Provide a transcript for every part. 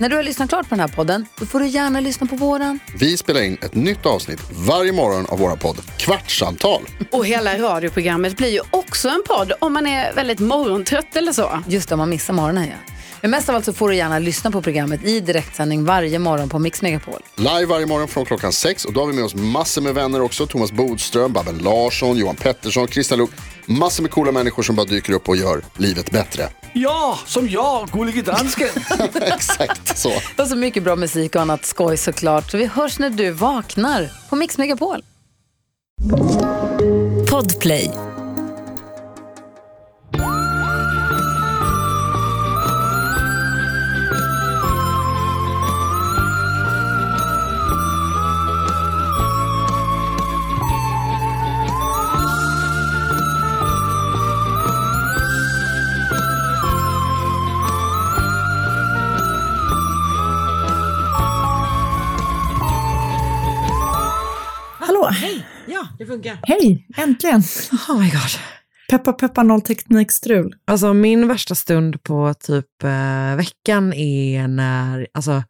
när du har lyssnat klart på den här podden, då får du gärna lyssna på våran. Vi spelar in ett nytt avsnitt varje morgon av våra podd Kvartsamtal. Och hela radioprogrammet blir ju också en podd om man är väldigt morgontrött eller så. Just det, om man missar morgonen ja. Men mest av allt så får du gärna lyssna på programmet i direktsändning varje morgon på Mix Megapol. Live varje morgon från klockan sex och då har vi med oss massor med vänner också. Thomas Bodström, Babben Larsson, Johan Pettersson, Christian Luuk. Massor med coola människor som bara dyker upp och gör livet bättre. Ja, som jag, gullige dansken. Exakt så. Och så mycket bra musik och annat skoj såklart. Så vi hörs när du vaknar på Mix Megapol. Podplay. Det funkar. Hej! Äntligen! Oh my god. Peppa peppa noll teknikstrul. Alltså min värsta stund på typ eh, veckan är när, alltså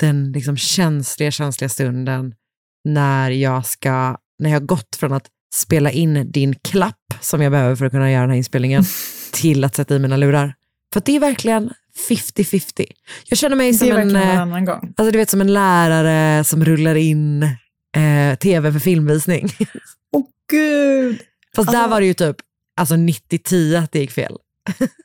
den liksom känsliga, känsliga stunden när jag ska, när jag har gått från att spela in din klapp som jag behöver för att kunna göra den här inspelningen till att sätta i mina lurar. För att det är verkligen 50-50. Jag känner mig som en, verkligen eh, alltså du vet som en lärare som rullar in eh, tv för filmvisning. Åh gud! Fast där Alltså- var det ju typ alltså 90-10 att det gick fel.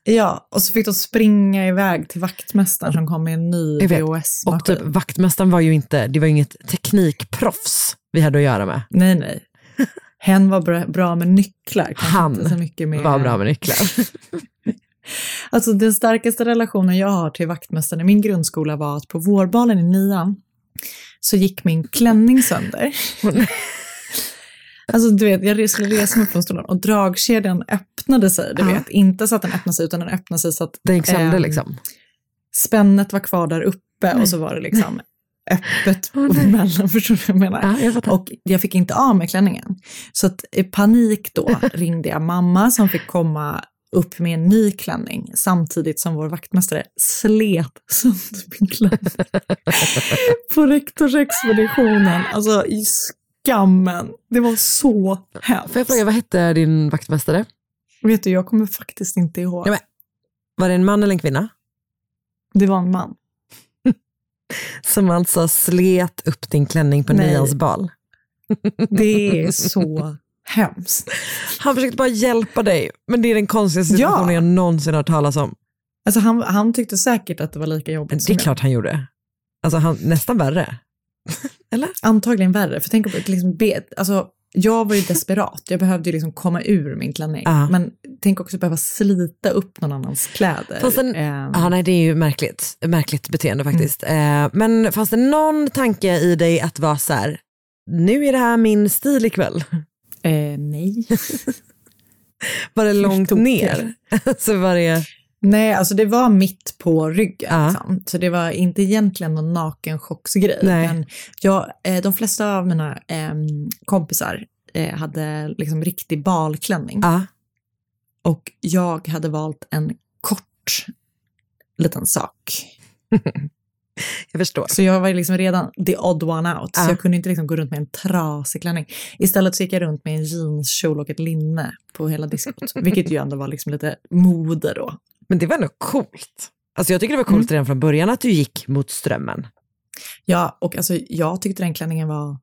Ja, och så fick de springa iväg till vaktmästaren som kom med en ny vet. Och VHS-maskin. typ, vaktmästaren var ju inte, det var ju inget teknikproffs vi hade att göra med. Nej, nej. Hen var bra, med nycklar. Han inte så mycket med... Var bra med nycklar. Alltså den starkaste relationen jag har till vaktmästaren i min grundskola var att på vårbalen i nian så gick min klänning sönder. Alltså du vet, jag skulle resa mig upp från stolen och dragkedjan öppnade sig. Du Ja. vet, inte så att den öppnade sig utan den öppnade sig så att Den gick sönder ehm, liksom. spännet var kvar där uppe och så var det liksom öppet emellan. Förstår du vad jag menar? Ja, jag. Och jag fick inte av med klänningen. Så att i panik då ringde jag mamma som fick komma upp med en ny klänning samtidigt som vår vaktmästare slet sönder min klänning. På rektorsexpeditionen. Alltså i skammen. Det var så hemskt. Får jag fråga, vad hette din vaktmästare? Vet du, jag kommer faktiskt inte ihåg. Ja, men- Var det en man eller en kvinna? Det var en man. Som alltså slet upp din klänning på Nej. nians bal. Det är så hemskt. Han försökte bara hjälpa dig, men det är den konstigaste situationen Ja. jag någonsin har hört talas om. Alltså han, han tyckte säkert att det var lika jobbigt Men som det är jag. klart han gjorde. Alltså han, nästan värre. Eller? Antagligen värre, för tänk på liksom, be, alltså, jag var ju desperat, jag behövde ju liksom komma ur min klänning. Ja. Men tänk också behöva slita upp någon annans kläder. Fast en- Ehm, Ja, nej, det är ju märkligt. Märkligt beteende faktiskt. Eh, men fanns det någon tanke i dig att vara så här, nu är det här min stil ikväll? Eh, nej. Var det långt ner? så var det... nej, alltså det var mitt på ryggen. Ja. Liksom. Så det var inte egentligen någon nakenchocksgrej. Men jag, eh, de flesta av mina ehm, kompisar eh, hade liksom riktig balklänning. Ja. Och jag hade valt en kort liten sak. Jag förstår. Så jag var liksom redan the odd one out. Ja. Så jag kunde inte liksom gå runt med en trasig klänning. Istället så gick jag runt med en jeanskjol och ett linne på hela diskot. vilket ju ändå var liksom lite mode då. Men det var ändå coolt. Alltså jag tycker det var coolt redan från början att du gick mot strömmen. Ja, och alltså jag tyckte den klänningen var...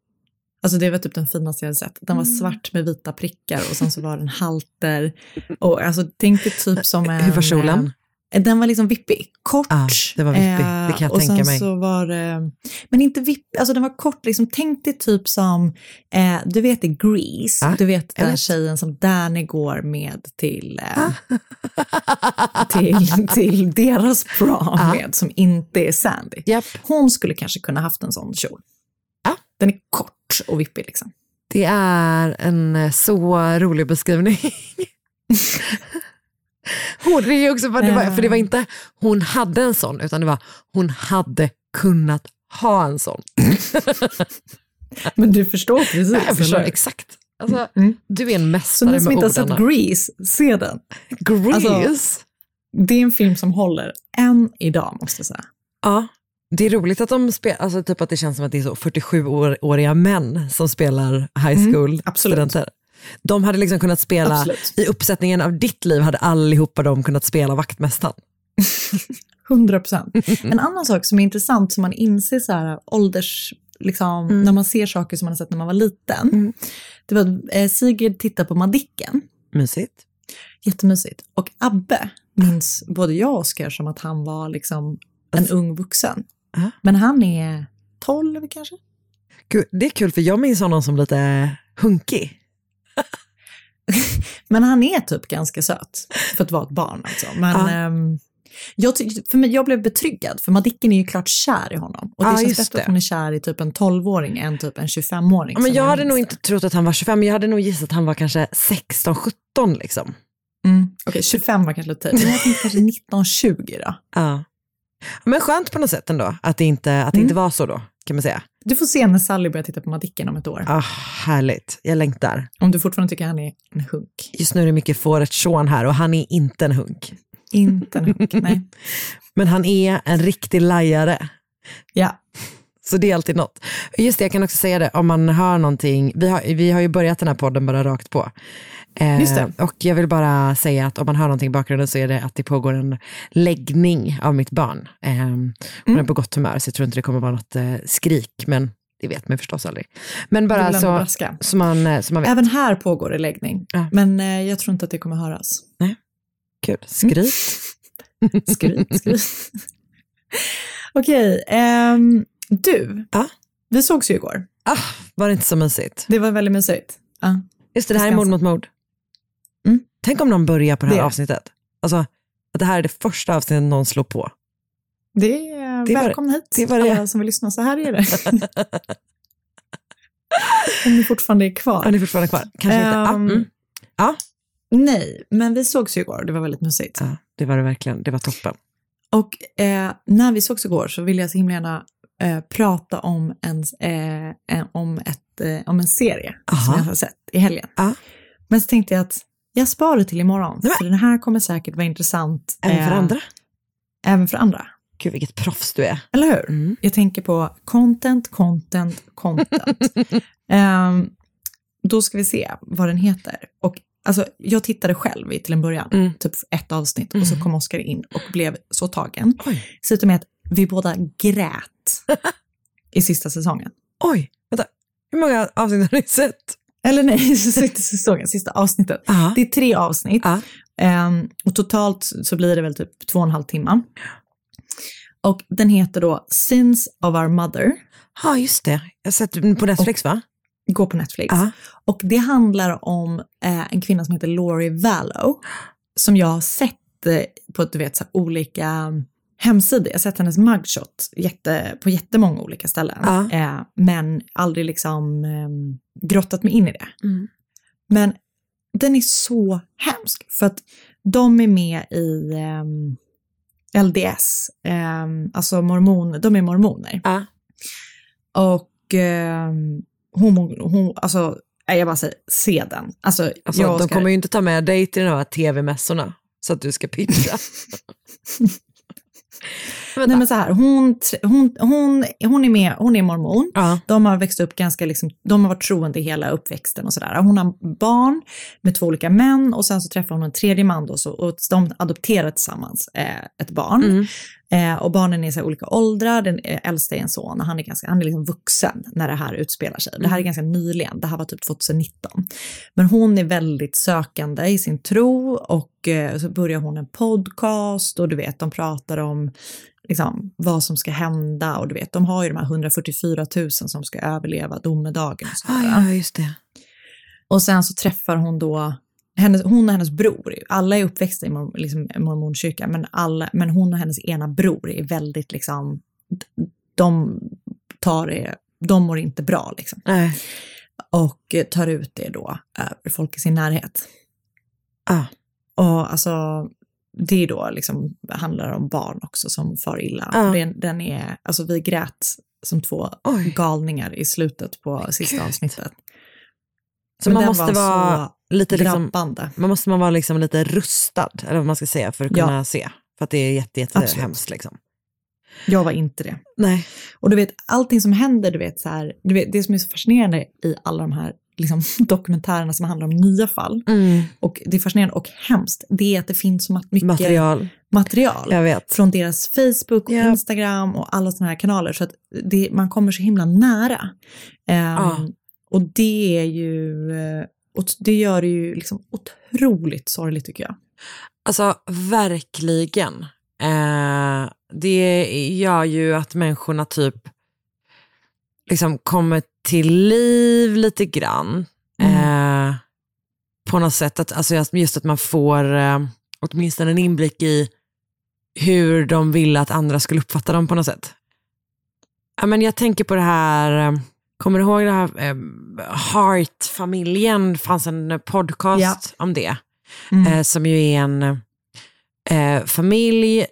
Alltså det var typ den finaste jag hade sett. Den var svart med vita prickar och sen så var den halter. Och alltså tänk dig typ som en... Hur var kjolen? Eh, Den var liksom vippig, kort. Ja, det var vippig. Det kan jag och tänka sen mig. Så var det, men inte vippig, alltså den var kort, liksom, tänk dig typ som, eh, du vet i Grease, Ja, du vet den vet. tjejen som Danny går med till, eh, till, till deras prom Ja. med, som inte är Sandy. Japp. Hon skulle kanske kunna haft en sån kjol. Ja. Den är kort och vippig liksom. Det är en eh, så rolig beskrivning. Hon, är också, för, det var, för det var inte hon hade en sån, utan det var hon hade kunnat ha en sån. Men du förstår precis, Jag förstår eller? exakt. Alltså, Mm. Du är en Så mästare ni med som inte har sett orden. Grease, se den. Grease. Alltså- Det är en film som håller än idag, måste jag säga. Ja, det är roligt att de spelar, alltså typ att det känns som att det är så 47-åriga män som spelar high school Mm, absolut. De hade liksom kunnat spela, Absolut. i uppsättningen av ditt liv hade allihopa de kunnat spela vaktmästaren. 100 procent. En annan sak som är intressant som man inser så här ålders, liksom, när man ser saker som man har sett när man var liten. Det var att eh, Sigrid tittade på Madicken, Mysigt. jättemysigt. Och Abbe minns både jag och Oskar som att han var liksom en ung vuxen. Ja. Men han är 12 kanske? Gud, det är kul för jag minns honom som lite hunkig. Men han är typ ganska söt för att vara ett barn alltså. Men Ja. ehm, jag, för mig, jag blev betryggad, för Madicken är ju klart kär i honom. Och det Ja, känns bättre det. att hon är kär i typ en 12-åring än typ en 25-åring. Ja, men jag hade nog inte trott att han var 25, men jag hade nog gissat att han var kanske 16-17 liksom. Mm. Okej, 25 var kanske lite tid. Men jag tänkte kanske 19-20 då. Ja. Men skönt på något sätt ändå, att det inte, att det inte var så då, kan man säga. Du får se när Sally börjar titta på Madicken om ett år. Ah, härligt, jag längtar. Om du fortfarande tycker han är en hunk. Just nu är det mycket fåret Sean här och han är inte en hunk. Inte en hunk, nej. Men han är en riktig lajare. Ja. Så det är alltid något. Just det, jag kan också säga det, om man hör någonting, vi har, vi har ju börjat den här podden bara rakt på. Eh, Just det. Och jag vill bara säga att om man hör någonting i bakgrunden så är det att det pågår en läggning av mitt barn. Eh, hon Mm. är på gott humör så jag tror inte det kommer vara något eh, skrik, men det vet man förstås aldrig. Men bara så, så, man, eh, så man vet. Även här pågår det läggning. Ja. Men eh, jag tror inte att det kommer höras. Kul, skryt. Skryt, skryt. Okej, ehm, du. Ja? Vi sågs ju igår. Ah, var det inte så mysigt? Det var väldigt mysigt. Ja. Just det, det här är mord mot mord. Mm. Tänk om någon börjar på det här Det. avsnittet. Alltså, att det här är det första avsnittet någon slår på. Det är Det var- välkomna hit, det var det. alla som vill lyssna. Så här är det. Om ni fortfarande är kvar. Har ni fortfarande kvar? Kanske inte. Ah, Ehm, mm. Nej, men vi sågs ju igår. Det var väldigt mysigt. Ja, det var det verkligen. Det var toppen. Och eh, när vi sågs igår så ville jag så himla gärna eh, prata om en, eh, om, ett, eh, om en serie Aha. som jag har sett i helgen. Ja. Men så tänkte jag att jag sparar det till imorgon. Nej, För den här kommer säkert vara intressant. Även för eh, andra. Även för andra. Gud vilket proffs du är. Eller hur? Mm. Jag tänker på content, content, content. Ehm, då ska vi se vad den heter. Och alltså, jag tittade själv till en början, Mm. typ ett avsnitt, och så Mm. kom Oskar in och blev så tagen. Oj. Med att vi båda grät i sista säsongen. Oj, vänta. Hur många avsnitt har ni sett? Eller nej, sista säsongen, sista avsnittet. Ja. Det är tre avsnitt. Ehm, och totalt så blir det väl typ två och en halv timme. Och den heter då Sins of Our Mother. Ja, just det. Jag har sett den på Netflix va? Går på Netflix. Ja. Och det handlar om eh, en kvinna som heter Laurie Vallow. Som jag har sett eh, på du vet, så olika hemsidor. Jag har sett hennes mugshot jätte, på jättemånga olika ställen. Ja. Eh, men aldrig liksom eh, grottat mig in i det. Mm. Men den är så hemsk. För att de är med i ehm, LDS. ehm, alltså mormon, de är mormoner. Ja. Och um, hon, hon, alltså, jag bara säger, se den. Alltså, Alltså, de ska, kommer ju inte ta med dig till de här tv-mässorna så att du ska Nej men så här, hon, hon, hon, hon är med, hon är mormon. ja. De har växt upp ganska, liksom, de har varit troende hela uppväxten och sådär. Hon har barn med två olika män och sen så träffar hon en tredje man då så, och de adopterar tillsammans eh, ett barn. Mm. Eh, och barnen är så olika åldrar, den eh, äldsta är en son och han är, ganska, han är liksom vuxen när det här utspelar sig. Det här är ganska nyligen, det här var typ 2019. Men hon är väldigt sökande i sin tro och eh, så börjar hon en podcast och du vet, de pratar om liksom, vad som ska hända och du vet, de har ju de här 144 000 som ska överleva domedagen. Och Ah, ja, just det. Och sen så träffar hon då, hennes, hon och hennes bror, alla är uppväxta i mor, liksom, mormonkyrkan, men, alla, men hon och hennes ena bror är väldigt liksom, de tar det, de mår inte bra liksom. Nej. Och tar ut det då över folk i sin närhet. Ah. Och alltså, det är då liksom, handlar om barn också som far illa. Ja. Den, den är, alltså vi grät som två Oj. galningar i slutet på sista Gud. avsnittet. Så Men man måste var vara lite liksom, drabbande. man måste man vara liksom lite rustad, eller vad man ska säga, för att Ja. kunna se. För att det är jätte, jätte Absolut. hemskt liksom. Jag var inte det. Nej. Och du vet, allting som händer, du vet, så här, du vet, det som är så fascinerande i alla de här liksom, dokumentärerna som handlar om nya fall, Mm. och det är fascinerande och hemskt, det är att det finns så mycket Material. material från deras Facebook och Ja. Instagram och alla sådana här kanaler, så att det, man kommer så himla nära. Ehm, Ja. Och det är ju, eh, och det gör det ju liksom otroligt sorgligt tycker jag. Alltså verkligen. Eh, det gör ju att människorna typ liksom kommer till liv lite grann. Eh, på något sätt, att, alltså just att man får eh, åtminstone en inblick i hur de ville att andra skulle uppfatta dem på något sätt. Ja, men jag tänker på det här, eh, kommer du ihåg det här eh, Heart-familjen, fanns en podcast Ja. om det. Mm. Eh, som ju är en eh, familj eh,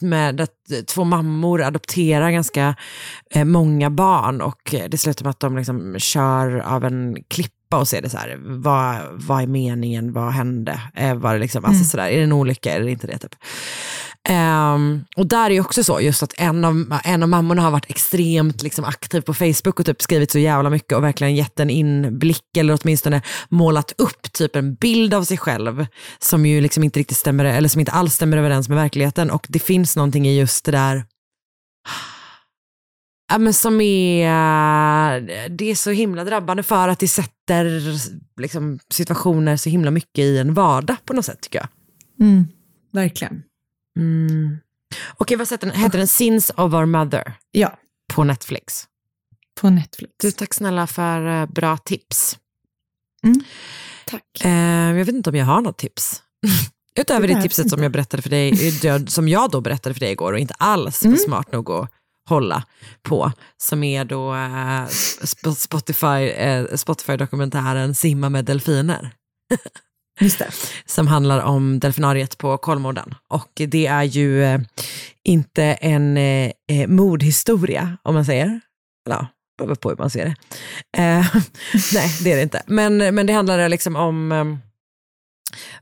med att eh, två mammor adopterar ganska eh, många barn och eh, det slutar med att de liksom kör av en klippa och ser det så här, vad, vad är meningen, vad hände, eh, var det liksom, alltså sådär, är det en olycka eller inte det typ. Um, och där är ju också så, just att en av, en av mammorna har varit extremt liksom, aktiv på Facebook och typ skrivit så jävla mycket och verkligen gett en inblick eller åtminstone målat upp typ en bild av sig själv som ju liksom inte riktigt stämmer, eller som inte alls stämmer överens med verkligheten. Och det finns någonting i just det där Ja, men som är, det är så himla drabbande för att det sätter liksom, situationer så himla mycket i en vardag på något sätt tycker jag. Mm. Verkligen. Mm. Okej, vad heter den? Heter den Sins of our mother Ja, på Netflix? på Netflix. Du, tack snälla för eh, bra tips. Mm. Tack. Eh, jag vet inte om jag har något tips. Utöver Det det, tipset som jag berättade för dig, det- som jag då berättade för dig igår och inte alls Mm. var smart nog att hålla på, som är då eh, Sp- Spotify, eh, Spotify-dokumentären Simma med delfiner. Just det. som handlar om delfinariet på Kolmården. Och det är ju eh, inte en eh, eh, mordhistoria, om man säger. Eller ja, beror på hur man ser det. Eh, nej, det är det inte. Men, men det handlar liksom om eh,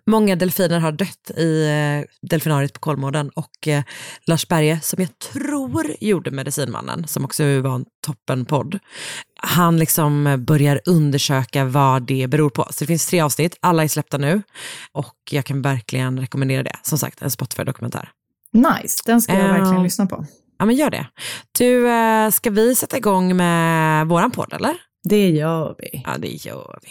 Många delfiner har dött i eh, delfinariet på Kolmården och eh, Lars Berge, som jag tror gjorde Medicinmannen, som också var en toppenpodd, han liksom eh, börjar undersöka vad det beror på. Så det finns tre avsnitt, alla är släppta nu och jag kan verkligen rekommendera det. Som sagt, en Spotify-dokumentär. Nice, den ska jag Ja. verkligen lyssna på. Ja, men gör det. Du, ska vi sätta igång med våran podd, eller? Det gör vi. Ja, det gör vi.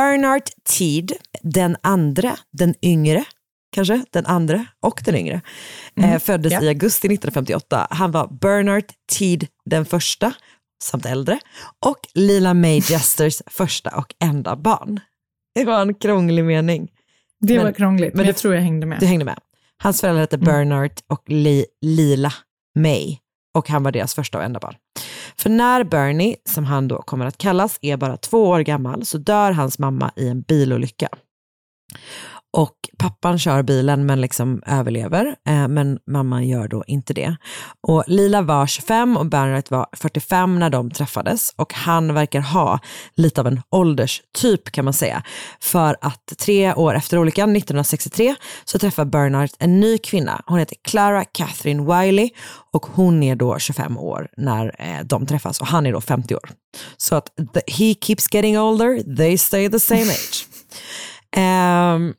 Bernard Teed, den andra, den yngre, kanske, den andra och den yngre, eh, föddes ja. i augusti 1958. Han var Bernard Teed den första, samt äldre, och Lila May Jesters första och enda barn. Det var en krånglig mening. Det Men- var krångligt, men, men jag det- tror jag hängde med. Du hängde med. Hans föräldrar hette Bernard och Li- Lila May och han var deras första och enda barn. För när Bernie, som han då kommer att kallas, är bara två år gammal så dör hans mamma i en bilolycka. Och pappan kör bilen men liksom överlever, eh, men mamman gör då inte det. Och Lila var 25 och Bernard var 45 när de träffades och han verkar ha lite av en ålderstyp kan man säga. För att tre år efter olyckan, 1963, så träffar Bernard en ny kvinna. Hon heter Clara Catherine Wiley och hon är då 25 år när eh, de träffas och han är då 50 år. Så att the, he keeps getting older, they stay the same age. Ehm,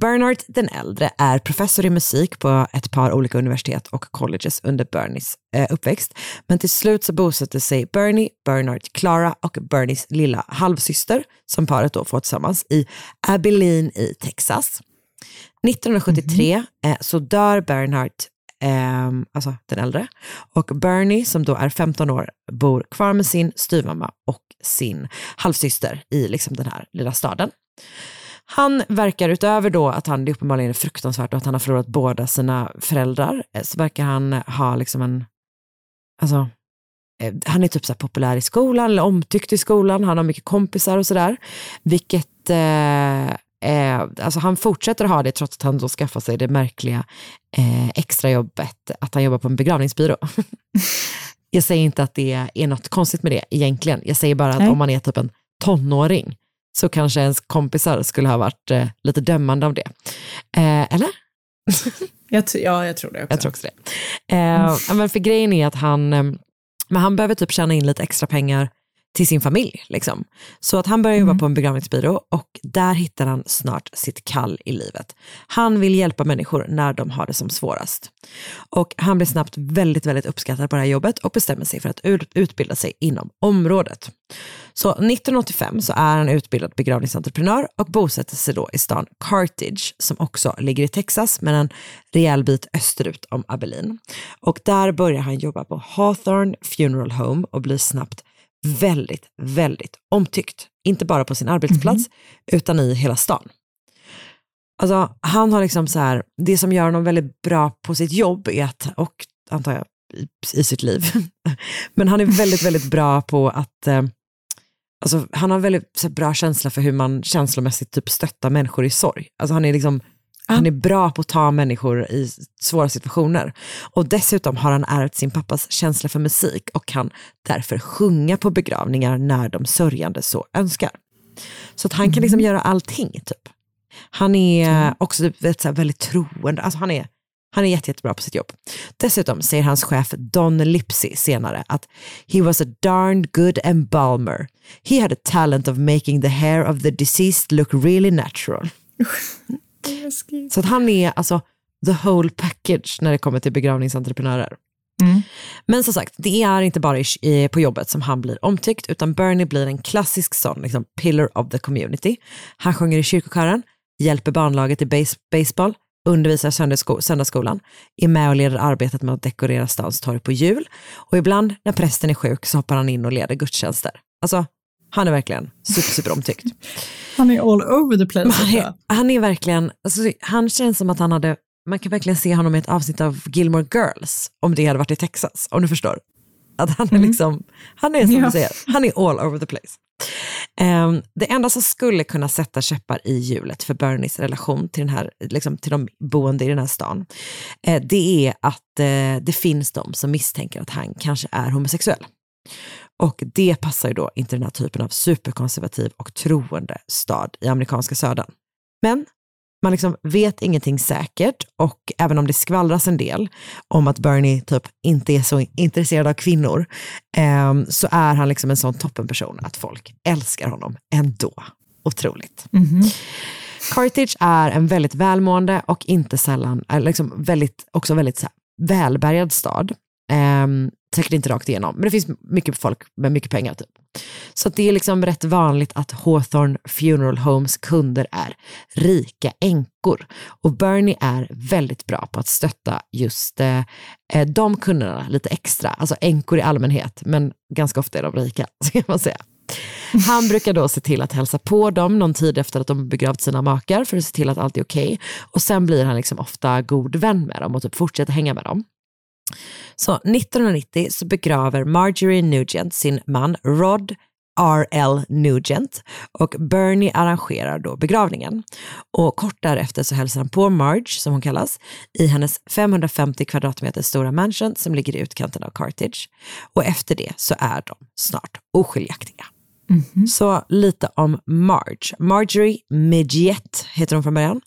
Bernard den äldre är professor i musik på ett par olika universitet och colleges under Bernies eh, uppväxt. Men till slut så bosätter sig Bernie, Bernard, Clara och Bernies lilla halvsyster, som paret då får tillsammans, i Abilene i Texas. 1973 eh, så dör Bernard, ehm, alltså den äldre, och Bernie som då är 15 år bor kvar med sin styvmamma och sin halvsyster i liksom den här lilla staden. Han verkar utöver då att han, det är uppenbarligen fruktansvärt och att han har förlorat båda sina föräldrar, eh, så verkar han ha liksom en, alltså, eh, han är typ så populär i skolan eller omtyckt i skolan, han har mycket kompisar och sådär. Vilket, eh, eh, alltså han fortsätter ha det trots att han då skaffar sig det märkliga eh, extrajobbet att han jobbar på en begravningsbyrå. Jag säger inte att det är något konstigt med det egentligen. Jag säger bara att Nej. om man är typ en tonåring så kanske ens kompisar skulle ha varit eh, lite dömande av det. Eh, eller? Jag ja, jag tror det också. Jag tror också det. Eh, men för grejen är att han, eh, men han behöver typ tjäna in lite extra pengar till sin familj. Liksom. Så att han börjar jobba på en begravningsbyrå och där hittar han snart sitt kall i livet. Han vill hjälpa människor när de har det som svårast. Och han blir snabbt väldigt, väldigt uppskattad på det här jobbet och bestämmer sig för att ut- utbilda sig inom området. Så 1985 så är han utbildad begravningsentreprenör och bosätter sig då i stan Carthage som också ligger i Texas men en rejäl bit österut om Abilene. Och där börjar han jobba på Hawthorne Funeral Home och blir snabbt väldigt, väldigt omtyckt. Inte bara på sin arbetsplats utan i hela stan. Alltså, han har liksom så här, det som gör honom väldigt bra på sitt jobb är att, och antar jag i, i sitt liv, men han är väldigt, väldigt bra på att eh, Alltså, han har väldigt här, bra känsla för hur man känslomässigt typ stöttar människor i sorg. Alltså, han, är liksom, han är bra på att ta människor i svåra situationer. Och dessutom har han ärvt sin pappas känsla för musik och kan därför sjunga på begravningar när de sörjande så önskar. Så att han kan liksom göra allting. typ. Han är också typ, vet, så väldigt troende. Alltså, han är han är jätte, jättebra på sitt jobb. Dessutom säger hans chef Don Lipsy senare att he was a darned good embalmer. He had a talent of making the hair of the deceased look really natural. Så att han är alltså the whole package när det kommer till begravningsentreprenörer. Men som sagt, det är inte bara i, på jobbet som han blir omtyckt, utan Bernie blir en klassisk sån liksom, pillar of the community. Han sjunger i kyrkokören, hjälper barnlaget i base, baseball, undervisar söndagssko, söndagsskolan, är med och leder arbetet med att dekorera stans torg på jul och ibland när prästen är sjuk så hoppar han in och leder gudstjänster. Alltså, han är verkligen super, super omtyckt. Han är all over the place. Han, är, han är verkligen, alltså, han känns som att han hade, man kan verkligen se honom i ett avsnitt av Gilmore Girls, om det hade varit i Texas, om du förstår. Att han är liksom, han är som Ja. du säger, han är all over the place. Ehm, det enda som skulle kunna sätta käppar i hjulet för Bernies relation till, den här, liksom, till de boende i den här stan, eh, det är att eh, det finns de som misstänker att han kanske är homosexuell. Och det passar ju då inte den här typen av superkonservativ och troende stad i amerikanska södern. Men man liksom vet ingenting säkert och även om det skvallras en del om att Bernie typ inte är så intresserad av kvinnor ehm, så är han liksom en sån toppenperson att folk älskar honom ändå. Otroligt. Carthage är en väldigt välmående och inte sällan, liksom väldigt, också väldigt så välbärgad stad. Um, säkert inte rakt igenom, men det finns mycket folk med mycket pengar. Typ. Så att det är liksom rätt vanligt att Hawthorne Funeral Homes kunder är rika änkor. Och Bernie är väldigt bra på att stötta just eh, eh de kunderna lite extra. Alltså änkor i allmänhet, men ganska ofta är de rika, ska man säga. Han brukar då se till att hälsa på dem någon tid efter att de begravt sina makar för att se till att allt är okej. Okay. Och sen blir han liksom ofta god vän med dem och typ fortsätter hänga med dem. Så 1990 så begraver Marjorie Nugent sin man Rod R.L. Nugent och Bernie arrangerar då begravningen. Och kort därefter så hälsar han på Marge, som hon kallas, i hennes 550 kvadratmeter stora mansion som ligger i utkanten av Carthage. Och efter det så är de snart oskiljaktiga. Mm -hmm. Så lite om Marge. Marjorie Midget heter hon från början.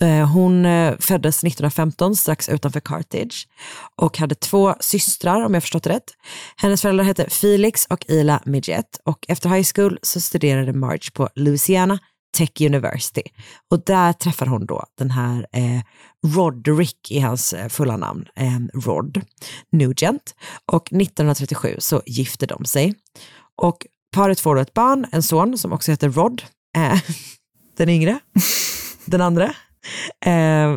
Eh, hon eh, föddes 1915 strax utanför Carthage och hade två systrar om jag förstått det rätt. Hennes föräldrar hette Felix och Ila Midget och efter high school så studerade Marge på Louisiana Tech University. Och där träffar hon då den här eh, Roderick i hans eh, fulla namn, eh, Rod Nugent. Och 1937 så gifte de sig. Och paret får då ett barn, en son som också heter Rod, eh, den yngre, den andra?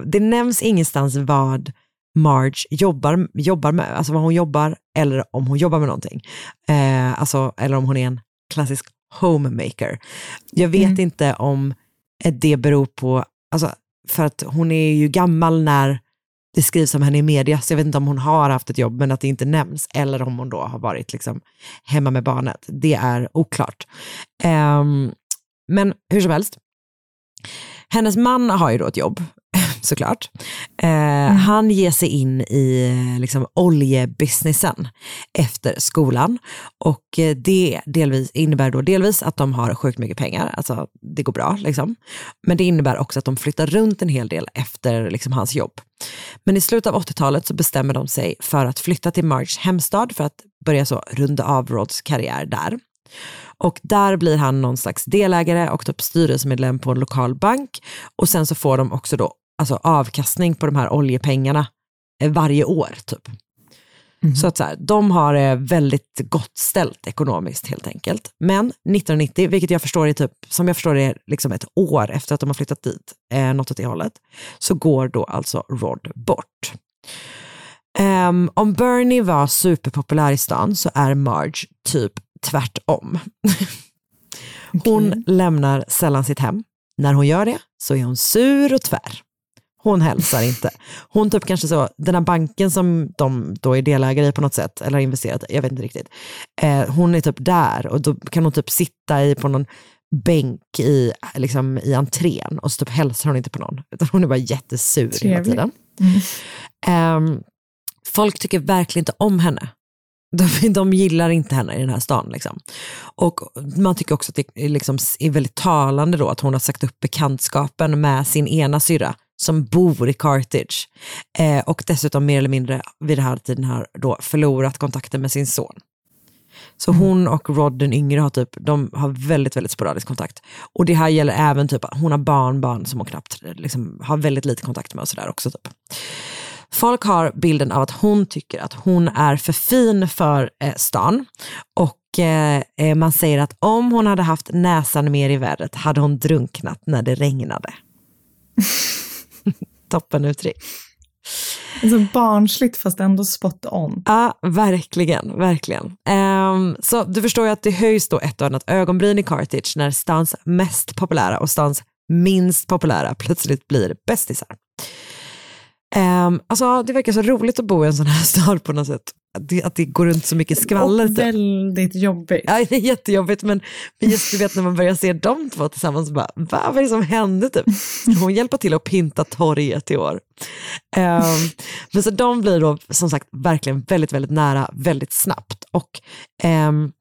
Det nämns ingenstans vad Marge jobbar, jobbar med, alltså vad hon jobbar eller om hon jobbar med någonting. Eh, alltså, eller om hon är en klassisk homemaker. Jag vet mm. inte om det beror på, alltså, för att hon är ju gammal när det skrivs om henne i media, så jag vet inte om hon har haft ett jobb men att det inte nämns, eller om hon då har varit liksom hemma med barnet. Det är oklart. Eh, men hur som helst, hennes man har ju då ett jobb, såklart. Eh, mm. Han ger sig in i liksom, oljebusinessen efter skolan och eh, det delvis, innebär då delvis att de har sjukt mycket pengar, alltså det går bra liksom. Men det innebär också att de flyttar runt en hel del efter liksom, hans jobb. Men i slutet av 80-talet så bestämmer de sig för att flytta till Marks hemstad för att börja så runda av Rods karriär där. Och där blir han någon slags delägare och typ styrelsemedlem på en lokal bank. Och sen så får de också då alltså avkastning på de här oljepengarna eh, varje år. typ. Mm. Så att så här, de har det väldigt gott ställt ekonomiskt helt enkelt. Men 1990, vilket jag förstår är typ, som jag förstår är liksom ett år efter att de har flyttat dit, eh, något åt det hållet, så går då alltså Rod bort. Um, om Bernie var superpopulär i stan så är Marge typ tvärtom. Hon okay. lämnar sällan sitt hem. När hon gör det så är hon sur och tvär. Hon hälsar inte. Hon typ kanske så, den här banken som de då är delägare i på något sätt, eller har investerat jag vet inte riktigt. Eh, hon är typ där och då kan hon typ sitta i på någon bänk i, liksom, i entrén och så typ hälsar hon inte på någon. Utan hon är bara jättesur Trevlig. hela tiden. Mm. Eh, folk tycker verkligen inte om henne. De, de gillar inte henne i den här stan. Liksom. Och man tycker också att det liksom är väldigt talande då att hon har sagt upp bekantskapen med sin ena syrra som bor i Carthage eh, och dessutom mer eller mindre vid den här tiden har då förlorat kontakten med sin son. Så mm. hon och Rod den yngre har, typ, de har väldigt, väldigt sporadisk kontakt. Och det här gäller även typ, hon har barnbarn som hon knappt liksom, har väldigt lite kontakt med och sådär också. Typ. Folk har bilden av att hon tycker att hon är för fin för eh, stan. Och eh, eh man säger att om hon hade haft näsan mer i vädret hade hon drunknat när det regnade. Toppen uttryck. Så barnsligt fast ändå spot on. Ja, verkligen, verkligen. Um, så du förstår ju att det höjs då ett och annat ögonbryn i Carthage när stans mest populära och stans minst populära plötsligt blir bästisar. Um, alltså, det verkar så roligt att bo i en sån här stad på något sätt. Att det, att det går runt så mycket skvaller. Och typ. väldigt jobbigt. Ja, det är jättejobbigt. Men, men just du vet när man börjar se de två tillsammans, bara, vad är det som hände? Typ. Hon hjälper till att pinta torget i år. Um, men så de blir då som sagt verkligen väldigt, väldigt nära väldigt snabbt. Och um,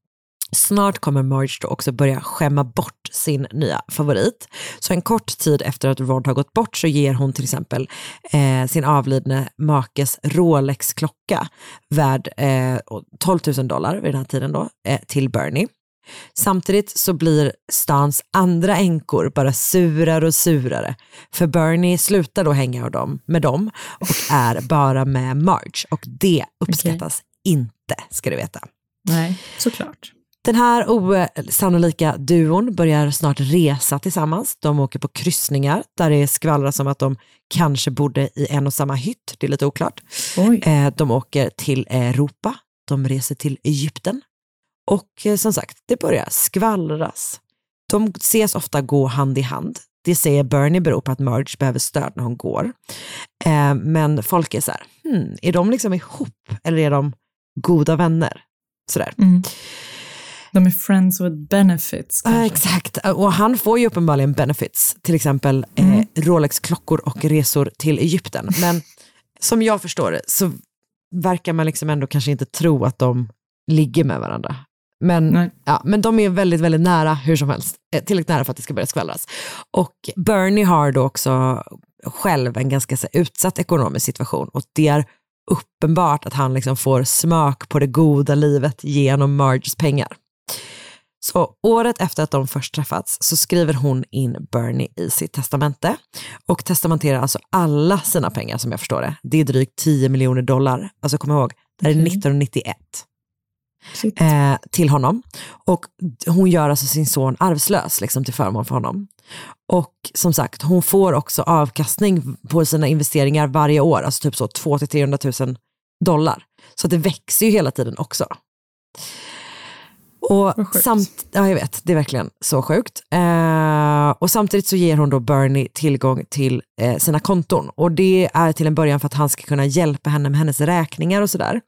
Snart kommer Marge då också börja skämma bort sin nya favorit. Så en kort tid efter att Rod har gått bort så ger hon till exempel eh, sin avlidne makes Rolex-klocka värd eh, 12 000 dollar vid den här tiden då, eh, till Bernie. Samtidigt så blir stans andra änkor bara surare och surare. För Bernie slutar då hänga med dem, med dem och är bara med Marge. Och det uppskattas inte, ska du veta. Nej, såklart. Den här osannolika duon börjar snart resa tillsammans. De åker på kryssningar där det skvallras om att de kanske bodde i en och samma hytt. Det är lite oklart. Eh, De åker till Europa. De reser till Egypten. Och eh, som sagt, det börjar skvallras. De ses ofta gå hand i hand. Det säger Bernie beror på att Marge behöver stöd när hon går. Eh, Men folk är så här, hmm, är de liksom ihop eller är de goda vänner? Sådär. Mm. De är friends with benefits. Ja, exakt, och han får ju uppenbarligen benefits, till exempel eh, Rolex-klockor och resor till Egypten. Men som jag förstår det så verkar man liksom ändå kanske inte tro att de ligger med varandra. Men, ja, men de är väldigt, väldigt nära hur som helst. Eh, tillräckligt nära för att det ska börja skvallras. Och Bernie har då också själv en ganska så, utsatt ekonomisk situation och det är uppenbart att han liksom får smak på det goda livet genom Marges pengar. Så året efter att de först träffats så skriver hon in Bernie i sitt testamente och testamenterar alltså alla sina pengar som jag förstår det. Det är drygt 10 miljoner dollar. Alltså kom ihåg, det här är 1991 eh, till honom. Och hon gör alltså sin son arvslös liksom, till förmån för honom. Och som sagt, hon får också avkastning på sina investeringar varje år, alltså typ så 200-300 000 dollar. Så det växer ju hela tiden också. Och samt, ja, jag vet, det är verkligen så sjukt. Eh, och samtidigt så ger hon då Bernie tillgång till eh, sina konton. Och det är till en början för att han ska kunna hjälpa henne med hennes räkningar och sådär.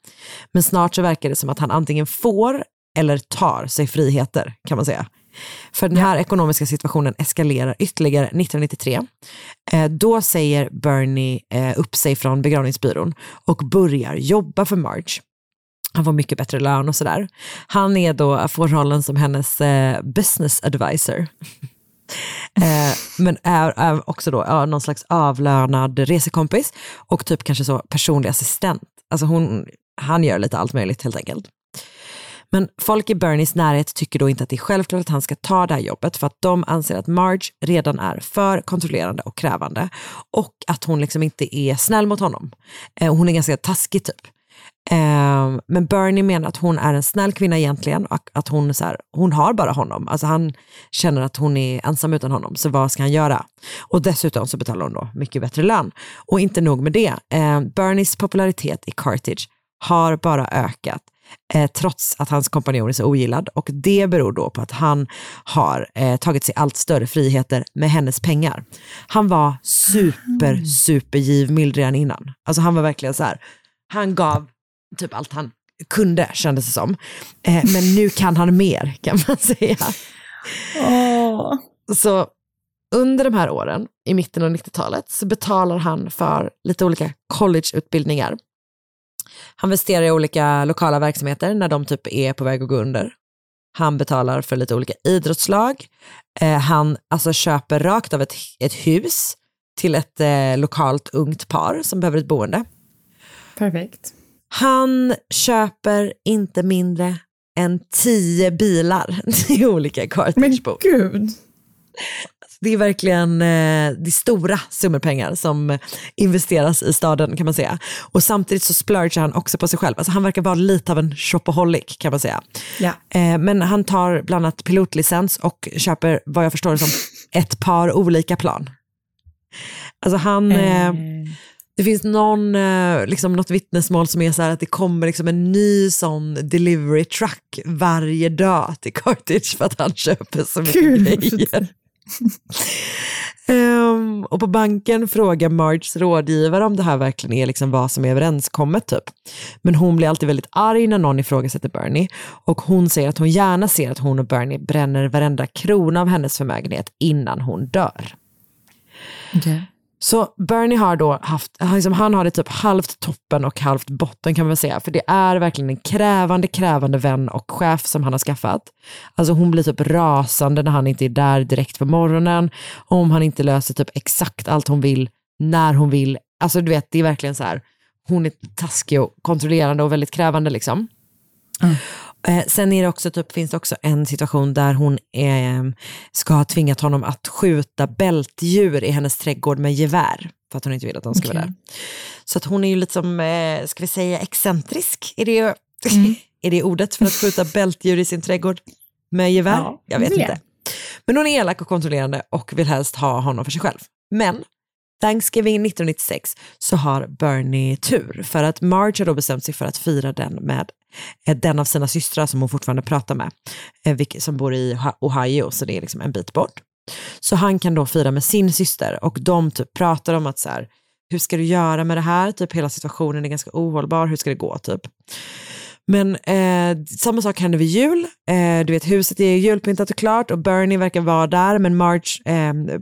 Men snart så verkar det som att han antingen får eller tar sig friheter, kan man säga. För den här ekonomiska situationen eskalerar ytterligare 1993. Eh, då säger Bernie eh, upp sig från begravningsbyrån och börjar jobba för Marge. Han får mycket bättre lön och sådär. Han är då, får rollen som hennes eh, business advisor. eh, men är, är också då ja, någon slags avlönad resekompis och typ kanske så personlig assistent. Alltså hon, han gör lite allt möjligt helt enkelt. Men folk i Bernies närhet tycker då inte att det är självklart att han ska ta det här jobbet för att de anser att Marge redan är för kontrollerande och krävande och att hon liksom inte är snäll mot honom. Eh, hon är ganska taskig typ. Eh, men Bernie menar att hon är en snäll kvinna egentligen och att hon, så här, hon har bara honom. Alltså han känner att hon är ensam utan honom, så vad ska han göra? Och dessutom så betalar hon då mycket bättre lön. Och inte nog med det, eh, Bernies popularitet i Carthage har bara ökat eh, trots att hans kompanjon är så ogillad. Och det beror då på att han har eh, tagit sig allt större friheter med hennes pengar. Han var super, super givmild redan innan. Alltså han var verkligen så här, han gav typ allt han kunde kändes det som. Eh, men nu kan han mer kan man säga. Åh. Så under de här åren, i mitten av 90-talet, så betalar han för lite olika collegeutbildningar. Han investerar i olika lokala verksamheter när de typ är på väg att gå under. Han betalar för lite olika idrottslag. Eh, han alltså köper rakt av ett, ett hus till ett eh, lokalt ungt par som behöver ett boende. Perfekt. Han köper inte mindre än tio bilar till olika Carthage-bo. Men gud. Det är verkligen eh, det är stora summor pengar som investeras i staden kan man säga. Och samtidigt så splurgar han också på sig själv. Alltså han verkar vara lite av en shopaholic kan man säga. Ja. Eh, men han tar bland annat pilotlicens och köper vad jag förstår som ett par olika plan. Alltså han, eh, det finns någon, eh, liksom något vittnesmål som är så här att det kommer liksom en ny sån delivery truck varje dag till Cartage för att han köper så mycket Kul. grejer. Ehm, och på banken frågar Marges rådgivare om det här verkligen är liksom vad som är överenskommet. Typ. Men hon blir alltid väldigt arg när någon ifrågasätter Bernie och hon säger att hon gärna ser att hon och Bernie bränner varenda krona av hennes förmögenhet innan hon dör. Så Bernie har då haft, liksom, han har det typ halvt toppen och halvt botten kan man säga. För det är verkligen en krävande, krävande vän och chef som han har skaffat. Alltså hon blir typ rasande när han inte är där direkt på morgonen. Om han inte löser typ exakt allt hon vill, när hon vill. Alltså du vet, det är verkligen så här, hon är taskig och kontrollerande och väldigt krävande liksom. Eh, sen är det också, typ, finns det också en situation där hon eh, ska ha tvingat honom att skjuta bältdjur i hennes trädgård med gevär. För att hon inte vill att de ska Okej. vara där. Så att hon är ju lite som, eh, ska vi säga excentrisk? Är det, Mm. är det ordet för att skjuta bältdjur i sin trädgård med gevär? Ja, Jag vet det. inte. Men hon är elak och kontrollerande och vill helst ha honom för sig själv. Men Thanksgiving 1996 så har Bernie tur för att Marge har då bestämt sig för att fira den med eh, den av sina systrar som hon fortfarande pratar med, eh, som bor i Ohio, så det är liksom en bit bort. Så han kan då fira med sin syster och de typ pratar om att så här, hur ska du göra med det här? Typ hela situationen är ganska ohållbar, hur ska det gå? Typ. Men eh, samma sak händer vid jul. Eh, du vet, huset är julpyntat och klart och Bernie verkar vara där, men Marge eh,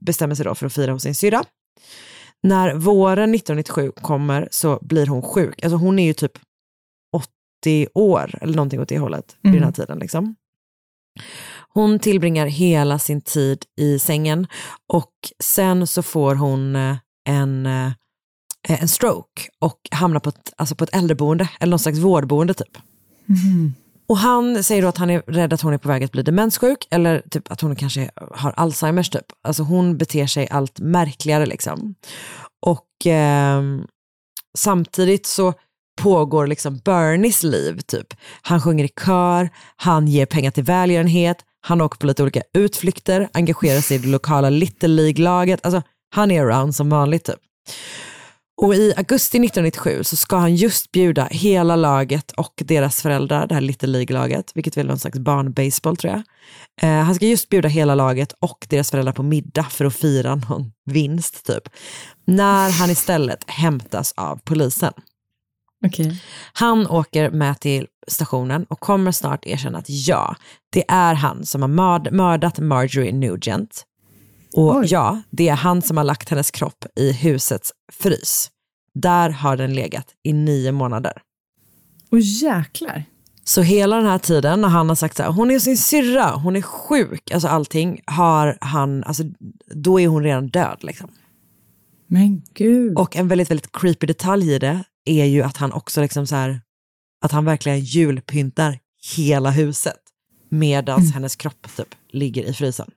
bestämmer sig då för att fira hos sin syrra. När våren 1997 kommer så blir hon sjuk. Alltså hon är ju typ 80 år eller någonting åt det hållet vid den här tiden. Liksom. Hon tillbringar hela sin tid i sängen och sen så får hon eh, en, eh, en stroke och hamnar på ett, alltså på ett äldreboende eller någon slags vårdboende typ. Och han säger då att han är rädd att hon är på väg att bli demenssjuk eller typ att hon kanske har Alzheimers typ. Alltså hon beter sig allt märkligare liksom. Och ehm, samtidigt så pågår liksom Bernies liv typ. Han sjunger i kör, han ger pengar till välgörenhet, han åker på lite olika utflykter, engagerar sig i det lokala Little League-laget. Alltså han är around som vanligt typ. Och i augusti 1997 så ska han just bjuda hela laget och deras föräldrar, det här Little League-laget, vilket väl är någon slags barnbaseball tror jag. Eh, han ska just bjuda hela laget och deras föräldrar på middag för att fira någon vinst typ. När han istället hämtas av polisen. Okej. Han åker med till stationen och kommer snart erkänna att ja, det är han som har mörd- mördat Marjorie Nugent. Och ja, det är han som har lagt hennes kropp i husets frys. Där har den legat i nio månader. Och jäklar. Så hela den här tiden när han har sagt så här, hon är sin syrra, hon är sjuk, alltså allting, har han, alltså då är hon redan död liksom. Men gud. Och en väldigt, väldigt creepy detalj i det är ju att han också liksom så här, att han verkligen julpyntar hela huset medan hennes kropp typ ligger i frysen.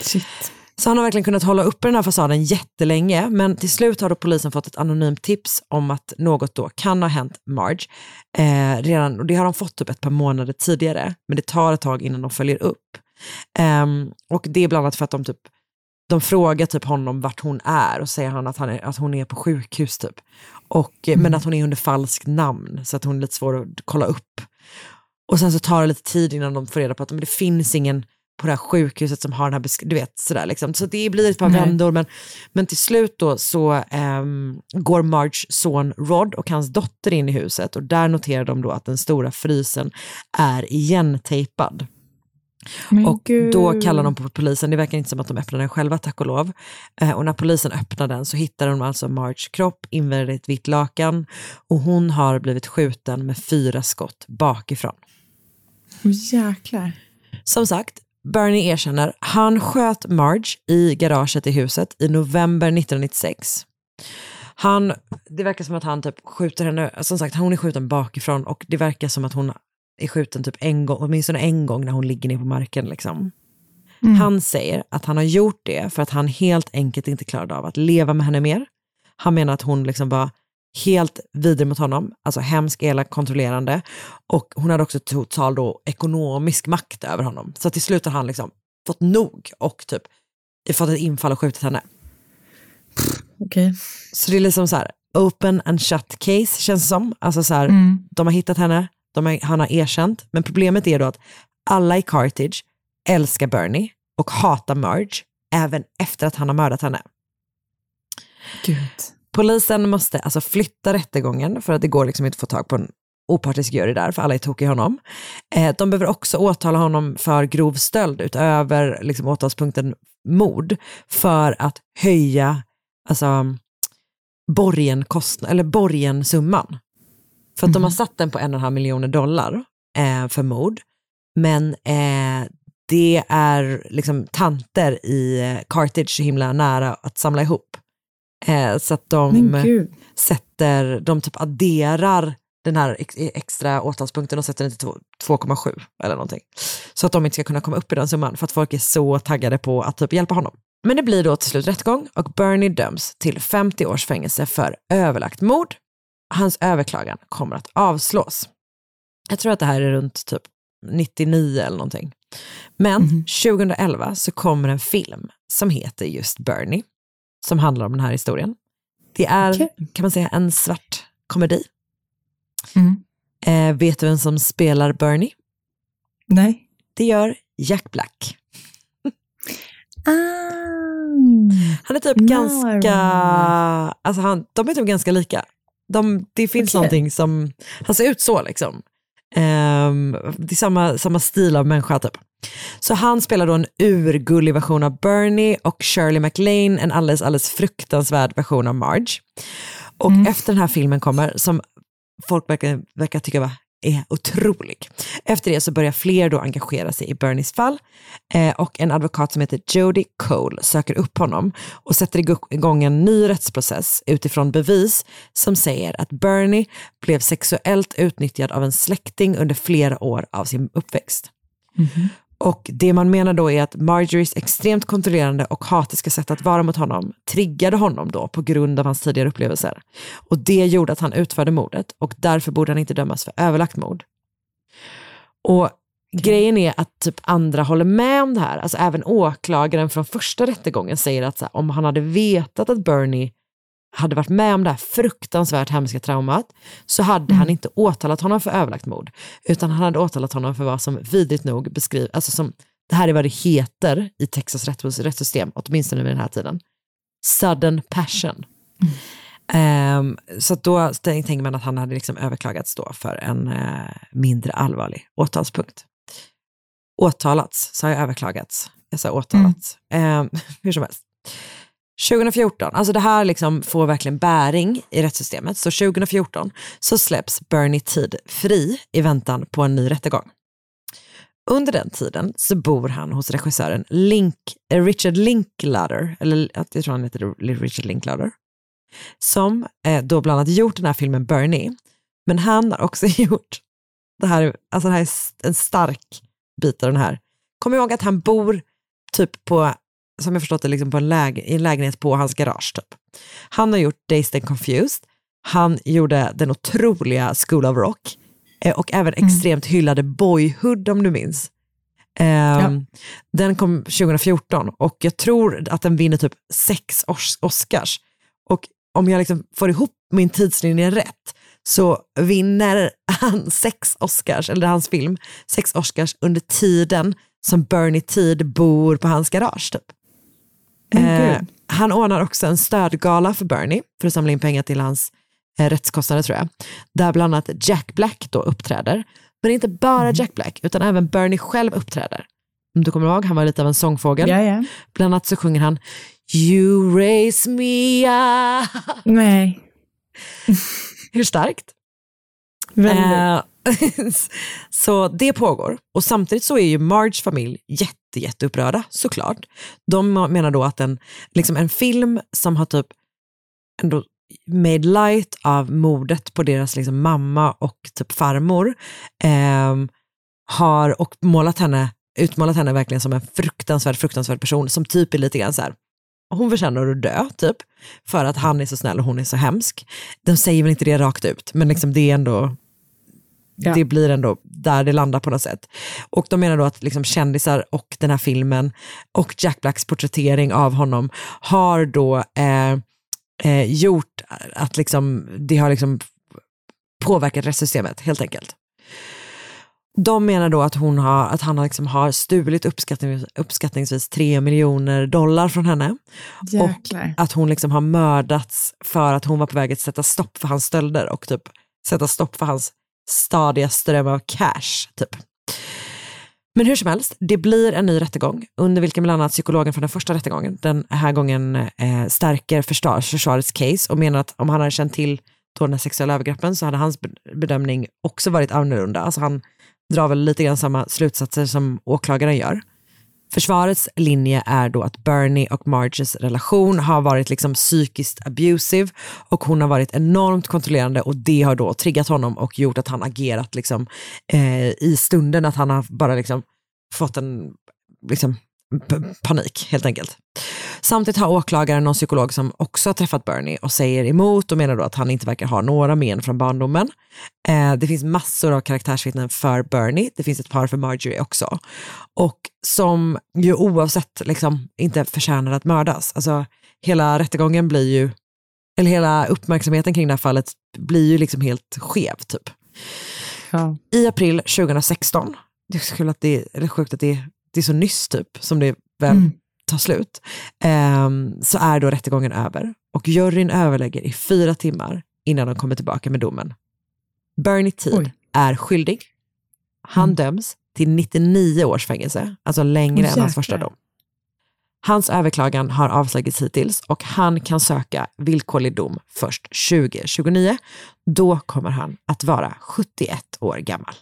Shit. Så han har verkligen kunnat hålla uppe den här fasaden jättelänge, men till slut har då polisen fått ett anonymt tips om att något då kan ha hänt Marge. Eh, redan, och det har de fått typ ett par månader tidigare, men det tar ett tag innan de följer upp. Ehm, och det är bland annat för att de typ de frågar typ honom vart hon är och säger han att, han är, att hon är på sjukhus typ. Och, eh, Men att hon är under falskt namn så att hon är lite svår att kolla upp. Och sen så tar det lite tid innan de får reda på att men det finns ingen på det här sjukhuset som har den här, du vet sådär liksom. Så det blir ett par Nej. vändor men, men till slut då så ehm, går Marges son Rod och hans dotter in i huset och där noterar de då att den stora frysen är igentejpad. Men Och gud. då kallar de på polisen, det verkar inte som att de öppnar den själva tack och lov. Eh, och när polisen öppnar den så hittar de alltså Marges kropp invävd i ett vitt lakan och hon har blivit skjuten med fyra skott bakifrån. Åh, jäklar. Som sagt, Bernie erkänner, han sköt Marge i garaget i huset i november 1996. Han, det verkar som att han typ skjuter henne, som sagt hon är skjuten bakifrån och det verkar som att hon är skjuten typ en gång, åtminstone en gång när hon ligger ner på marken liksom. Han säger att han har gjort det för att han helt enkelt inte klarade av att leva med henne mer. Han menar att hon liksom var helt vidrig mot honom, alltså hemsk, elak, kontrollerande. Och hon hade också total då ekonomisk makt över honom. Så till slut har han liksom fått nog och typ fått ett infall och skjutit henne. Okej. Så det är liksom så här, open and shut case känns det som. Alltså så här, Mm. de har hittat henne, de har, han har erkänt. Men problemet är då att alla i Carthage älskar Bernie och hatar Marge, även efter att han har mördat henne. Gud. Polisen måste alltså flytta rättegången för att det går liksom inte att få tag på en opartisk jury där, för alla är tokiga i honom. Eh, de behöver också åtala honom för grov stöld utöver liksom, åtalspunkten mord för att höja alltså, borgenkostnad, eller borgensumman. För att de har satt den på en och en halv miljoner dollar eh, för mord. Men eh, det är liksom tanter i eh, Carthage så himla nära att samla ihop. Eh, så att de sätter, de typ adderar den här ex extra åtalspunkten och sätter den till 2,7 eller någonting. Så att de inte ska kunna komma upp i den summan för att folk är så taggade på att typ hjälpa honom. Men det blir då till slut rättegång och Bernie döms till 50 års fängelse för överlagt mord. Hans överklagan kommer att avslås. Jag tror att det här är runt typ 99 eller någonting. Men 2011 så kommer en film som heter just Bernie, som handlar om den här historien. Det är, kan man säga, en svart komedi. Mm. Eh, vet du vem som spelar Bernie? Nej. Det gör Jack Black. Han är typ No, ganska, alltså han, de är typ ganska lika. De, det finns Okej. någonting som, han ser ut så liksom. Ehm, det är samma, samma stil av människa typ. Så han spelar då en urgullig version av Bernie och Shirley MacLaine en alldeles, alldeles fruktansvärd version av Marge. Och efter den här filmen kommer, som folk verkar, verkar tycka va, är otrolig. Efter det så börjar fler då engagera sig i Bernies fall eh, och en advokat som heter Jody Cole söker upp honom och sätter igång en ny rättsprocess utifrån bevis som säger att Bernie blev sexuellt utnyttjad av en släkting under flera år av sin uppväxt. Mhm. Och det man menar då är att Marjories extremt kontrollerande och hatiska sätt att vara mot honom triggade honom då på grund av hans tidigare upplevelser. Och det gjorde att han utförde mordet och därför borde han inte dömas för överlagt mord. Och grejen är att typ andra håller med om det här. Alltså även åklagaren från första rättegången säger att här, om han hade vetat att Bernie hade varit med om det här fruktansvärt hemska traumat så hade han inte åtalat honom för överlagt mord. Utan han hade åtalat honom för vad som vidrigt nog beskriver, alltså som, det här är vad det heter i Texas rätts- rättssystem, åtminstone vid den här tiden. Sudden passion. Ehm, så att då tänker man att han hade liksom överklagats då för en eh, mindre allvarlig åtalspunkt. Åtalats, sa jag överklagats? Jag sa åtalats. Ehm, hur som helst. 2014, alltså det här liksom får verkligen bäring i rättssystemet. Så 2014 så släpps Bernie Tid fri i väntan på en ny rättegång. Under den tiden så bor han hos regissören Link, eh, Richard Linklater, eller jag tror han heter Richard Linklater, som eh, då bland annat gjort den här filmen Bernie. Men han har också gjort, det här, alltså det här är en stark bit av den här. Kom ihåg att han bor typ på, som jag förstått det, liksom på en, läge, i en lägenhet på hans garage. Typ. Han har gjort Dazed and Confused, han gjorde den otroliga School of Rock eh, och även extremt hyllade Boyhood om du minns. Ehm, Den kom 2014 och jag tror att den vinner typ sex Os- Oscars. Och om jag liksom får ihop min tidslinje rätt så vinner han sex Oscars, eller hans film, sex Oscars under tiden som Bernie Tid bor på hans garage. Typ. Eh, han ordnar också en stödgala för Bernie för att samla in pengar till hans eh, rättskostnader tror jag. Där bland annat Jack Black då uppträder. Men inte bara Jack Black utan även Bernie själv uppträder. Om du kommer ihåg, han var lite av en sångfågel. Ja, ja. Bland annat så sjunger han You raise me up. Nej. Hur starkt? Väldigt. Eh, så det pågår. Och samtidigt så är ju Marge familj jätte, jätteupprörda, såklart. De menar då att en, liksom en film som har typ ändå made light av mordet på deras liksom mamma och typ farmor eh, har och målat henne, utmålat henne verkligen som en fruktansvärd, fruktansvärd person som typ är lite grann så här hon förtjänar att dö, typ. För att han är så snäll och hon är så hemsk. De säger väl inte det rakt ut, men liksom det är ändå Ja. det blir ändå där det landar på något sätt. Och de menar då att liksom kändisar och den här filmen och Jack Blacks porträttering av honom har då eh, eh, gjort att liksom, det har liksom påverkat rättssystemet helt enkelt. De menar då att, hon har, att han liksom har stulit uppskattning, uppskattningsvis 3 miljoner dollar från henne. Jäklar. Och att hon liksom har mördats för att hon var på väg att sätta stopp för hans stölder och typ sätta stopp för hans stadiga ström av cash. Typ. Men hur som helst, det blir en ny rättegång under vilken bland annat psykologen från den första rättegången den här gången eh, stärker försvarets case och menar att om han hade känt till då den här sexuella övergreppen så hade hans bedömning också varit annorlunda. Alltså han drar väl lite grann samma slutsatser som åklagaren gör. Försvarets linje är då att Bernie och Marges relation har varit liksom psykiskt abusive och hon har varit enormt kontrollerande och det har då triggat honom och gjort att han agerat liksom, eh, i stunden, att han har bara liksom fått en liksom, panik helt enkelt. Samtidigt har åklagaren någon psykolog som också har träffat Bernie och säger emot och menar då att han inte verkar ha några men från barndomen. Eh, det finns massor av karaktärsvittnen för Bernie, det finns ett par för Marjorie också. Och som ju oavsett liksom inte förtjänar att mördas. Alltså hela rättegången blir ju, eller hela uppmärksamheten kring det här fallet blir ju liksom helt skev typ. Ja. I april 2016, det är kul att det, eller sjukt att det, det är så nyss typ som det väl Mm. tar slut, ehm, så är då rättegången över och juryn överlägger i fyra timmar innan de kommer tillbaka med domen. Bernie Teed är skyldig. Han Mm. döms till 99 års fängelse, alltså längre än hans första dom. Hans överklagan har avslagits hittills och han kan söka villkorlig dom först 2029. Då kommer han att vara 71 år gammal.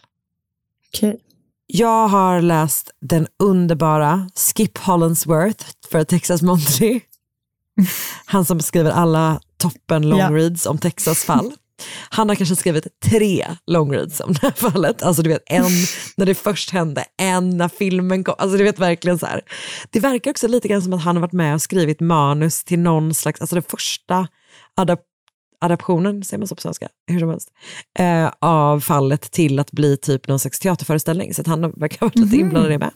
Okej. Jag har läst den underbara Skip Hollandsworth för Texas Monthly. Han som skriver alla toppen long Ja. om Texas fall. Han har kanske skrivit tre long reads om det här fallet. Alltså du vet en när det först hände, en när filmen kom. Alltså du vet verkligen så här. Det verkar också lite grann som att han har varit med och skrivit manus till någon slags, alltså den första adaptionen, säger man så på svenska, hur som helst, eh, av fallet till att bli typ någon slags teaterföreställning. Så att han verkar ha varit lite inblandad i det med.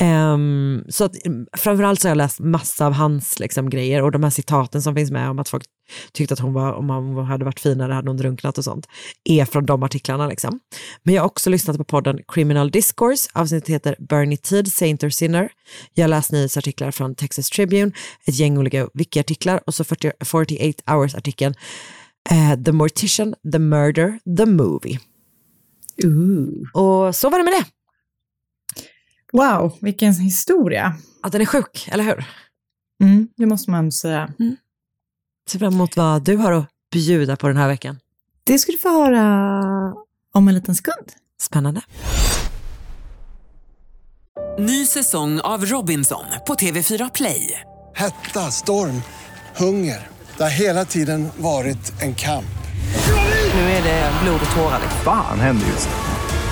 Ehm, så att, mm, framförallt så har jag läst massa av hans liksom, grejer och de här citaten som finns med om att folk tyckte att hon var, om hon hade varit finare hade hon drunknat och sånt, är från de artiklarna. Liksom. Men jag har också lyssnat på podden Criminal Discourse, avsnittet heter Bernie Tid, Saint or Sinner. Jag har läst nyhetsartiklar från Texas Tribune, ett gäng olika wiki-artiklar och så 40, 48 hours-artikeln eh, The Mortician, The Murder, The Movie. Och så var det med det. Wow, vilken historia. Att den är sjuk, eller hur? Mm, det måste man säga. Ser fram emot vad du har att bjuda på den här veckan. Det ska du få höra om en liten sekund. Spännande. Ny säsong av Robinson på TV4 Play. Hetta, storm, hunger. Det har hela tiden varit en kamp. Nu är det blod och tårar. Fan händer just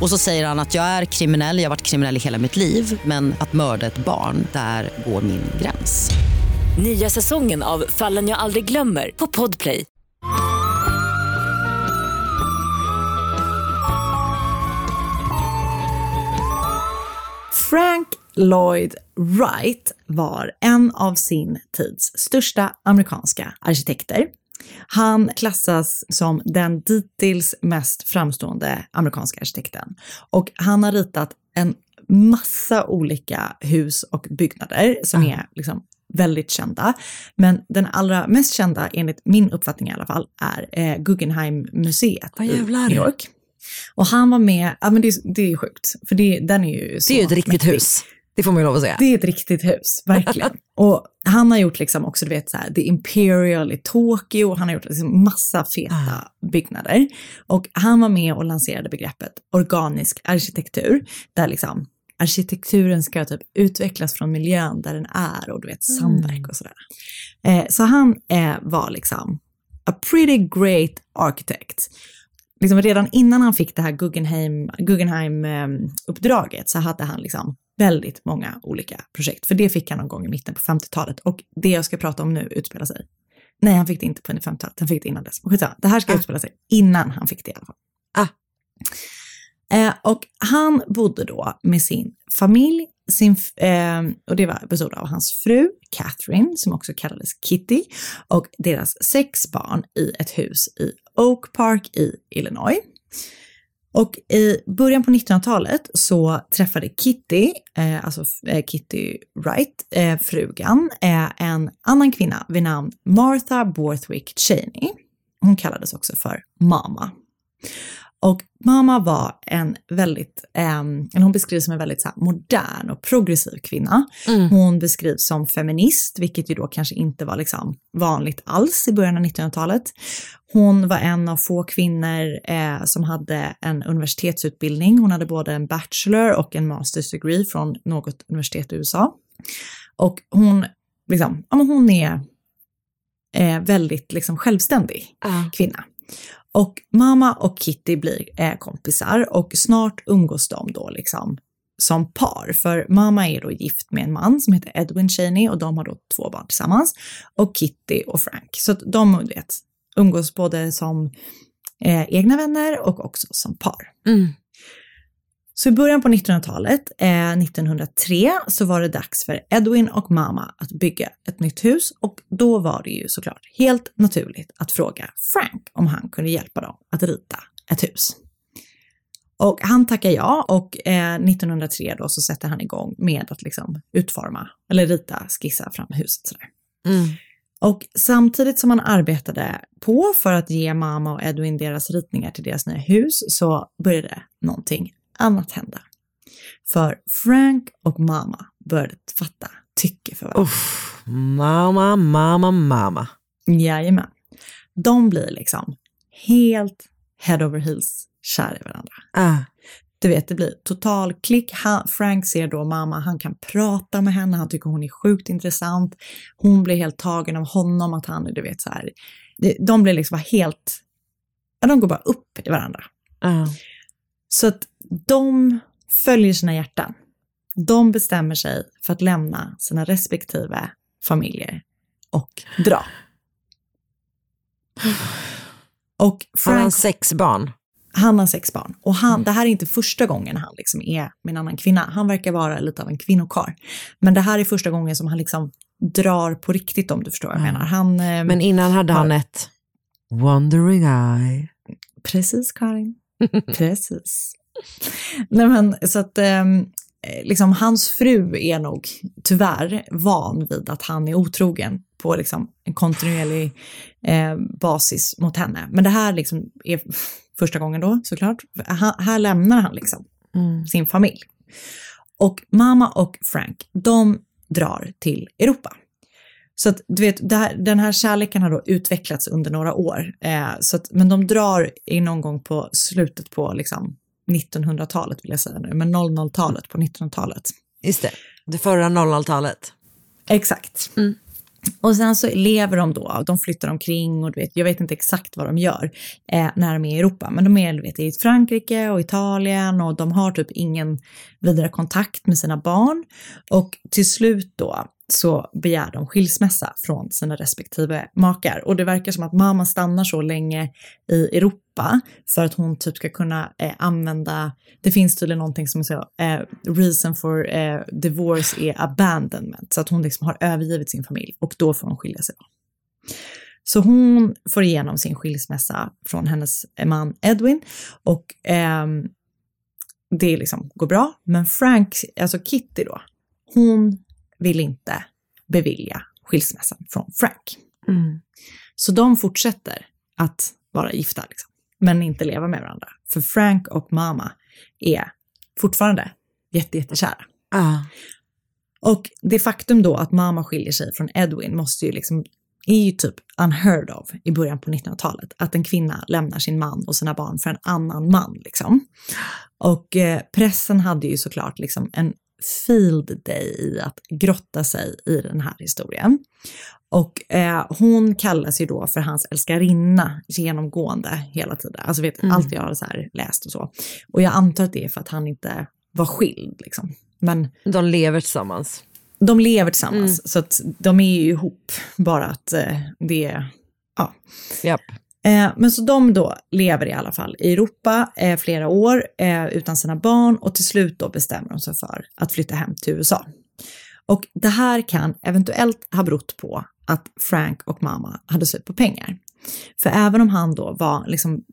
Och så säger han att jag är kriminell, jag har varit kriminell i hela mitt liv men att mörda ett barn, där går min gräns. Nya säsongen av Fallen jag aldrig glömmer på Podplay. Frank Lloyd Wright var en av sin tids största amerikanska arkitekter. Han klassas som den dittills mest framstående amerikanska arkitekten och han har ritat en massa olika hus och byggnader som är liksom väldigt kända. Men den allra mest kända, enligt min uppfattning i alla fall, är eh, Guggenheim-museet Vad i. New York. Och han var med, ja men det, det är sjukt, för det, den är ju så Det är ju ett riktigt mäktig. hus. Det får man ju lov att säga. Det är ett riktigt hus, verkligen. och han har gjort liksom också, du vet, så här, The Imperial i Tokyo, han har gjort liksom massa feta byggnader. Och han var med och lanserade begreppet organisk arkitektur, där liksom arkitekturen ska typ utvecklas från miljön där den är och du vet samverk och sådär. Eh, så han eh, var liksom a pretty great architect. Liksom redan innan han fick det här Guggenheim, Guggenheim-uppdraget så hade han liksom väldigt många olika projekt. För det fick han någon gång i mitten på 50-talet. Och det jag ska prata om nu utspelar sig. Nej, han fick det inte på 50-talet, han fick det innan dess. Det här ska utspela sig innan han fick det i alla fall. Eh, och han bodde då med sin familj, sin, eh, och det var, bestod av hans fru Catherine, som också kallades Kitty, och deras sex barn i ett hus i Oak Park i Illinois. Och i början på 1900-talet så träffade Kitty, eh, alltså eh, Kitty Wright, eh, frugan, eh, en annan kvinna vid namn Martha Borthwick Cheney. Hon kallades också för Mama. Och mamma var en väldigt, eh, hon beskrivs som en väldigt så här, modern och progressiv kvinna. Mm. Hon beskrivs som feminist, vilket ju då kanske inte var liksom vanligt alls i början av 1900-talet. Hon var en av få kvinnor eh, som hade en universitetsutbildning. Hon hade både en bachelor och en master's degree från något universitet i USA. Och hon, liksom, ja, men hon är eh, väldigt liksom, självständig kvinna. Och mamma och Kitty blir eh, kompisar och snart umgås de då liksom som par. För mamma är då gift med en man som heter Edwin Cheney och de har då två barn tillsammans. Och Kitty och Frank. Så att de vet, umgås både som eh, egna vänner och också som par. Mm. Så i början på 1900-talet, eh, 1903, så var det dags för Edwin och mamma att bygga ett nytt hus och då var det ju såklart helt naturligt att fråga Frank om han kunde hjälpa dem att rita ett hus. Och han tackar ja och eh, 1903 då så sätter han igång med att liksom utforma eller rita, skissa fram huset sådär. Mm. Och samtidigt som han arbetade på för att ge mamma och Edwin deras ritningar till deras nya hus så började någonting annat hända. För Frank och mamma började fatta tycke för varandra. Uff, mamma, mamma, mamma. Jajamän. De blir liksom helt head over heels kära i varandra. Ah. Du vet, det blir total klick. Han, Frank ser då mamma, han kan prata med henne, han tycker hon är sjukt intressant. Hon blir helt tagen av honom, att han är, du vet så här. De blir liksom helt, ja, de går bara upp i varandra. Ah. Så att de följer sina hjärtan. De bestämmer sig för att lämna sina respektive familjer och dra. Och Har han Frank, sex barn? han har sex barn. Och han, det här är inte första gången han liksom är med en annan kvinna. Han verkar vara lite av en kvinnokar. Men det här är första gången som han liksom drar på riktigt om du förstår vad jag menar. Han, eh, Men innan hade han ett wandering eye. Precis Karin. Precis. Nej men så att ehm, liksom hans fru är nog tyvärr van vid att han är otrogen på liksom en kontinuerlig eh, basis mot henne. Men det här liksom är första gången då såklart. Här, här lämnar han liksom Mm. sin familj. Och mamma och Frank, de drar till Europa. Så att du vet, här, den här kärleken har då utvecklats under några år. Eh, så att, men de drar i någon gång på slutet på liksom 1900-talet vill jag säga nu, men 00-talet på 1900-talet. Just det, det förra 00-talet. Exakt. Och sen så lever de då, de flyttar omkring och du vet, jag vet inte exakt vad de gör eh, när de är i Europa, men de är du vet, i Frankrike och Italien och de har typ ingen vidare kontakt med sina barn. Och till slut då så begär de skilsmässa från sina respektive makar. Och det verkar som att mamma stannar så länge i Europa för att hon typ ska kunna eh, använda, det finns tydligen någonting som är så, eh, reason for eh, divorce är abandonment, så att hon liksom har övergivit sin familj och då får hon skilja sig. Då. Så hon får igenom sin skilsmässa från hennes man Edwin och ehm, det liksom går bra. Men Frank, alltså Kitty då, hon vill inte bevilja skilsmässan från Frank. Mm. Så de fortsätter att vara gifta, liksom, men inte leva med varandra. För Frank och mamma är fortfarande jätte, jättekära. Ah. Och det faktum då att mamma skiljer sig från Edwin måste ju liksom, är ju typ unheard of i början på 1900-talet. Att en kvinna lämnar sin man och sina barn för en annan man liksom. Och eh, pressen hade ju såklart liksom en field day i att grotta sig i den här historien. Och eh, hon kallas ju då för hans älskarinna genomgående hela tiden. Alltså vet, Mm. allt jag har så här läst och så. Och jag antar att det är för att han inte var skild liksom. Men De lever tillsammans. de lever tillsammans, så att de är ju ihop. Bara att eh, det är, ja. Japp. Eh, men så de då lever i alla fall i Europa eh, flera år eh, utan sina barn och till slut då bestämmer de sig för att flytta hem till USA. Och det här kan eventuellt ha berott på att Frank och mamma hade slut på pengar. För även om han då var liksom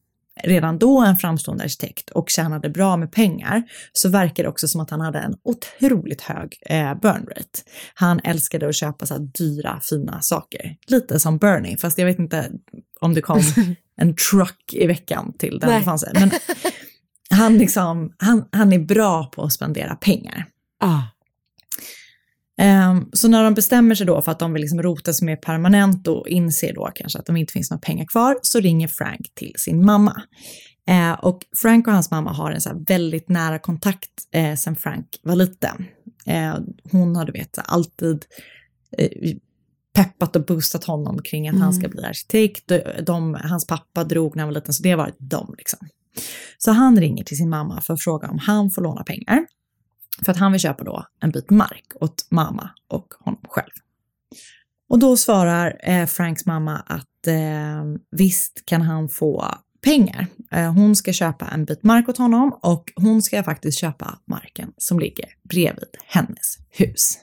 redan då en framstående arkitekt och tjänade bra med pengar så verkar det också som att han hade en otroligt hög eh, burn rate. Han älskade att köpa så här dyra, fina saker. Lite som Bernie, fast jag vet inte om det kom en truck i veckan till där Nej. det fanns en. Men han, liksom, han, han är bra på att spendera pengar. Ah. Ehm, så när de bestämmer sig då för att de vill liksom rota sig mer permanent och inser då kanske att det inte finns några pengar kvar så ringer Frank till sin mamma. Eh, och Frank och hans mamma har en så väldigt nära kontakt eh, sen Frank var liten. Eh, hon har du vet alltid eh, peppat och boostat honom kring att han ska bli arkitekt. De, de, hans pappa drog när han var liten så det varit dem liksom. Så han ringer till sin mamma för att fråga om han får låna pengar. För att han vill köpa då en bit mark åt mamma och honom själv. Och då svarar eh, Franks mamma att eh, visst kan han få pengar. Eh, hon ska köpa en bit mark åt honom och hon ska faktiskt köpa marken som ligger bredvid hennes hus.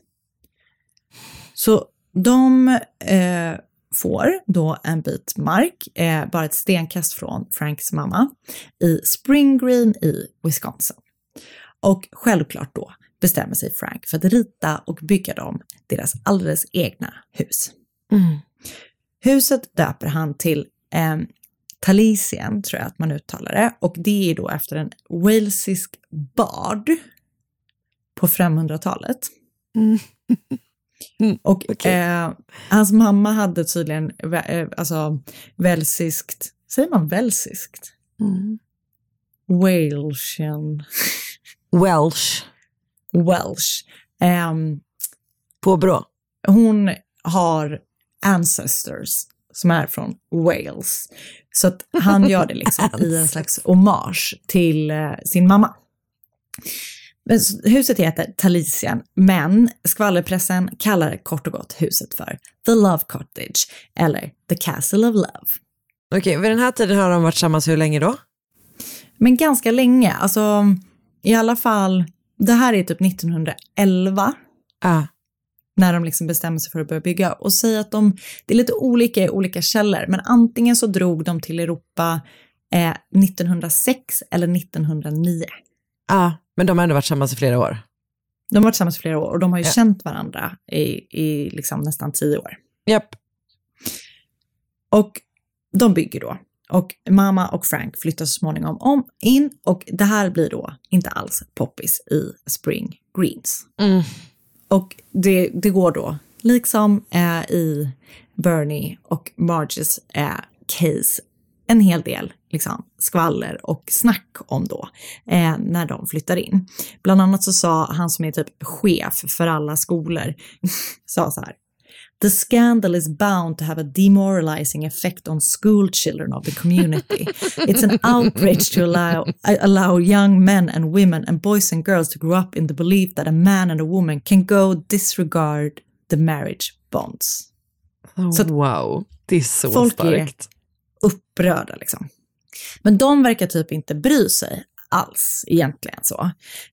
Så de eh, får då en bit mark, eh, bara ett stenkast från Franks mamma, i Spring Green i Wisconsin. Och självklart då bestämmer sig Frank för att rita och bygga dem deras alldeles egna hus. Mm. Huset döper han till eh, Talisien, tror jag att man uttalar det, och det är då efter en walesisk bard på 500-talet. Och eh, hans mamma hade tydligen eh, alltså, welsiskt, säger man welsiskt? Mm. Walesian. Welsh. Welsh. Um, Påbrå. Hon har ancestors som är från Wales. Så att han gör det liksom i en slags hommage till eh, sin mamma. Huset heter Talisian, men skvallerpressen kallar kort och gott huset för The Love Cottage eller The Castle of Love. Okej, vid den här tiden har de varit tillsammans hur länge då? Men ganska länge, alltså i alla fall, det här är typ 1911 Ah. när de liksom bestämmer sig för att börja bygga och säger att de, det är lite olika i olika källor, men antingen så drog de till Europa eh, 1906 eller 1909. ah, men de har ändå varit tillsammans i flera år. De har varit tillsammans i flera år och de har ju Ja. känt varandra i, i liksom nästan tio år. Japp. Och de bygger då. Och mamma och Frank flyttar så småningom om in och det här blir då inte alls poppis i Spring Greens. Mm. Och det, det går då, liksom eh, i Bernie och Marges eh, case, en hel del liksom, skvaller och snack om då eh, när de flyttar in. Bland annat så sa han som är typ chef för alla skolor, sa så här. The scandal is bound to have a demoralizing effect on school children of the community. It's an outrage to allow, allow young men and women and boys and girls to grow up in the belief that a man and a woman can go disregard the marriage bonds. Så att wow, det är så folk starkt. är upprörda liksom. Men de verkar typ inte bry sig alls egentligen så.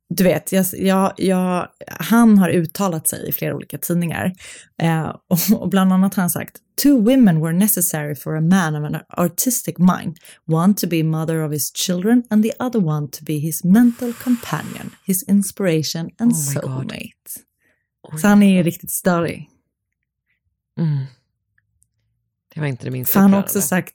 Du vet, jag, jag, jag, han har uttalat sig i flera olika tidningar eh, och, och bland annat har han sagt Two women were necessary for a man of an artistic mind. One to be mother of his children and the other one to be his mental companion, his inspiration and Oh soulmate. Så han är ju riktigt störig. Mm. Det var inte det minsta han har också sagt,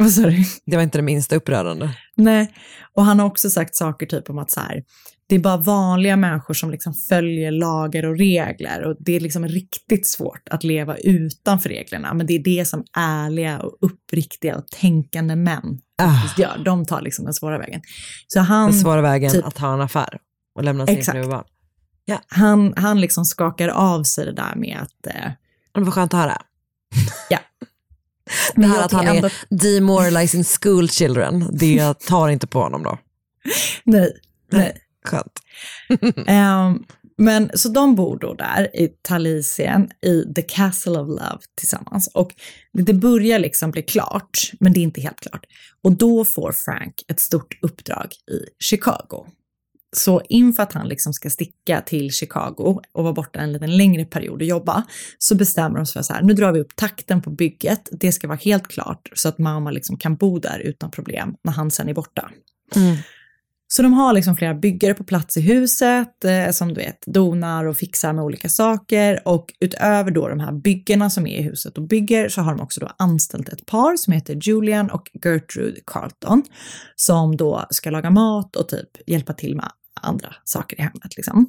vad sa du? Det var inte det minsta upprörande. Nej, och han har också sagt saker typ om att så här, det är bara vanliga människor som liksom följer lagar och regler och det är liksom riktigt svårt att leva utanför reglerna. Men det är det som ärliga och uppriktiga och tänkande män faktiskt gör. De tar liksom den svåra vägen. Så han, Den svåra vägen typ- att ha en affär och lämna sin Exakt. fru barn. han, han liksom skakar av sig det där med att... Eh, Det var skönt att höra. Ja. Det här att han tycker är ändå- demoralizing school children, det tar inte på honom då. nej, nej. Skönt. Ehm, men så de bor då där i Talisien i The Castle of Love tillsammans. Och det börjar liksom bli klart, men det är inte helt klart. Och då får Frank ett stort uppdrag i Chicago. Så inför att han liksom ska sticka till Chicago och vara borta en liten längre period och jobba, så bestämmer de sig för så här, nu drar vi upp takten på bygget. Det ska vara helt klart så att mamma liksom kan bo där utan problem när han sen är borta. Så de har liksom flera byggare på plats i huset eh, som du vet donar och fixar med olika saker och utöver då de här byggarna som är i huset och bygger så har de också då anställt ett par som heter Julian och Gertrude Carlton som då ska laga mat och typ hjälpa till med andra saker i hemmet liksom.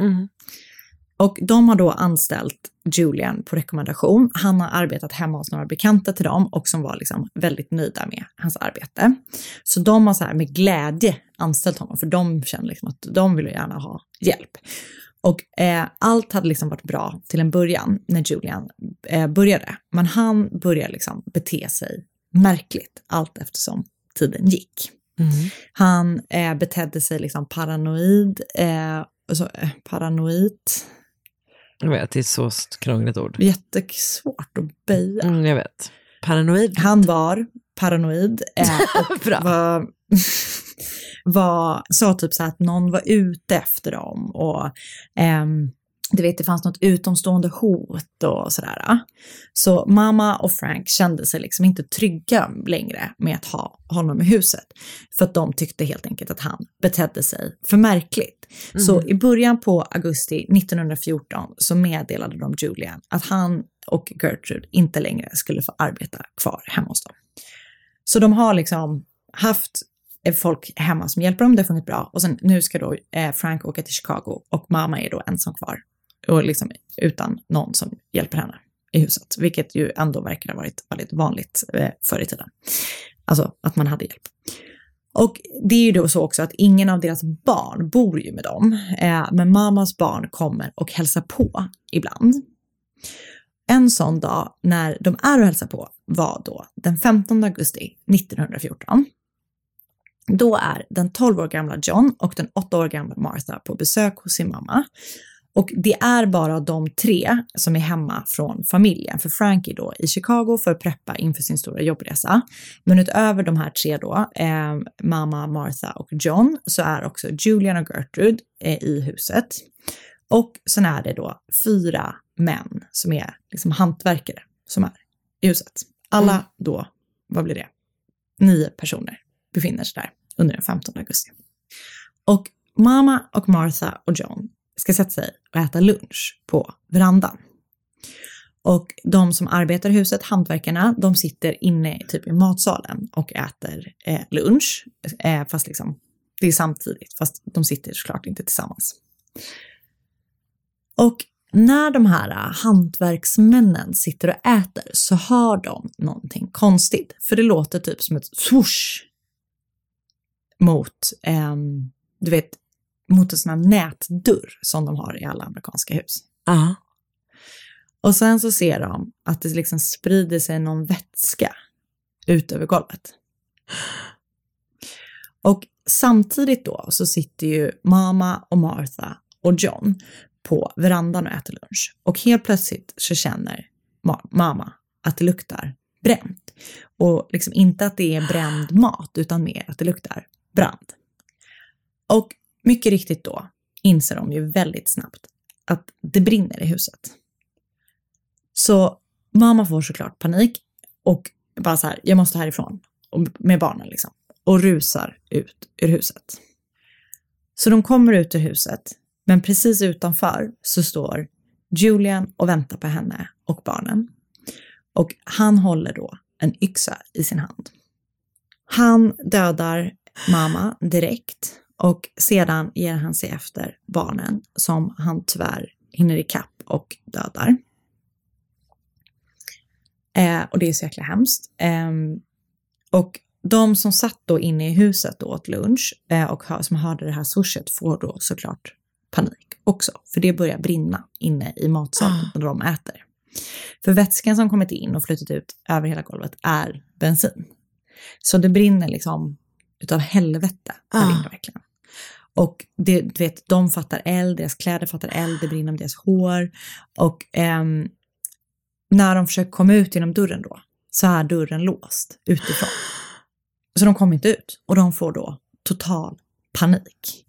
Och de har då anställt Julian på rekommendation. Han har arbetat hemma hos några bekanta till dem och som var liksom väldigt nöjda med hans arbete. Så de har så här med glädje anställt honom för de känner liksom att de vill gärna ha hjälp. Och eh, allt hade liksom varit bra till en början när Julian eh, började. Men han började liksom bete sig märkligt allt eftersom tiden gick. Han eh, betedde sig liksom paranoid, eh, alltså, eh, paranoid, Jag vet, det är så krångligt ord. jättesvårt att böja. Mm, jag vet. Paranoid. Han var paranoid eh, och var, var, sa typ så att någon var ute efter dem och ehm, du vet, det fanns något utomstående hot och sådär. Så mamma och Frank kände sig liksom inte trygga längre med att ha honom i huset. För att de tyckte helt enkelt att han betedde sig för märkligt. Så Mhm. i början på augusti 1914 så meddelade de Julian att han och Gertrude inte längre skulle få arbeta kvar hemma hos dem. Så de har liksom haft eh, folk hemma som hjälper dem, det har fungerat bra. Och sen nu ska då eh, Frank åka till Chicago och mamma är då ensam kvar. Och liksom utan någon som hjälper henne i huset, vilket ju ändå verkar ha varit väldigt vanligt eh, förr i tiden. Alltså att man hade hjälp. Och det är ju då så också att ingen av deras barn bor ju med dem, eh, men mammas barn kommer och hälsar på ibland. En sån dag när de är och hälsar på var då den 15 augusti 1914. Då är den 12 år gamla John och den 8 år gamla Martha på besök hos sin mamma. Och det är bara de tre som är hemma från familjen, för Frank är då i Chicago för att preppa inför sin stora jobbresa. Men utöver de här tre då, eh, mamma, Martha och John, så är också Julian och Gertrude eh, i huset. Och sen är det då fyra män som är liksom hantverkare som är i huset. Alla då, vad blir det? Nio personer befinner sig där under den 15 augusti. Och mamma och Martha och John ska sätta sig och äta lunch på verandan. Och de som arbetar i huset, hantverkarna, de sitter inne typ i matsalen och äter eh, lunch. Eh, fast liksom, det är samtidigt, fast de sitter såklart inte tillsammans. Och när de här äh, hantverksmännen sitter och äter så hör de någonting konstigt. För det låter typ som ett swoosh mot, ehm, du vet, mot en sån här nätdörr som de har i alla amerikanska hus. Ja. Och sen så ser de att det liksom sprider sig någon vätska ut över golvet. Och samtidigt då så sitter ju mamma och Martha och John på verandan och äter lunch. Och helt plötsligt så känner ma- mamma att det luktar bränt. Och liksom inte att det är bränd mat, utan mer att det luktar brand. Och mycket riktigt då inser de ju väldigt snabbt att det brinner i huset. Så mamma får såklart panik och bara så här, jag måste härifrån. Och med barnen liksom. Och rusar ut ur huset. Så de kommer ut ur huset, men precis utanför så står Julian och väntar på henne och barnen. Och han håller då en yxa i sin hand. Han dödar mamma direkt och sedan ger han sig efter barnen som han tyvärr hinner ikapp och dödar. Eh, och det är så jäkla hemskt. Ehm, och de som satt då inne i huset och åt lunch eh, och hör, som hörde det här swishet får då såklart panik också. För det börjar brinna inne i matsalen när de äter. För vätskan som kommit in och flyttat ut över hela golvet är bensin. Så det brinner liksom utav helvete. Det brinner verkligen. Och det, du vet, de fattar eld, deras kläder fattar eld, det brinner om deras hår. Och ehm, när de försöker komma ut genom dörren då, så är dörren låst utifrån. Så de kommer inte ut och de får då total panik.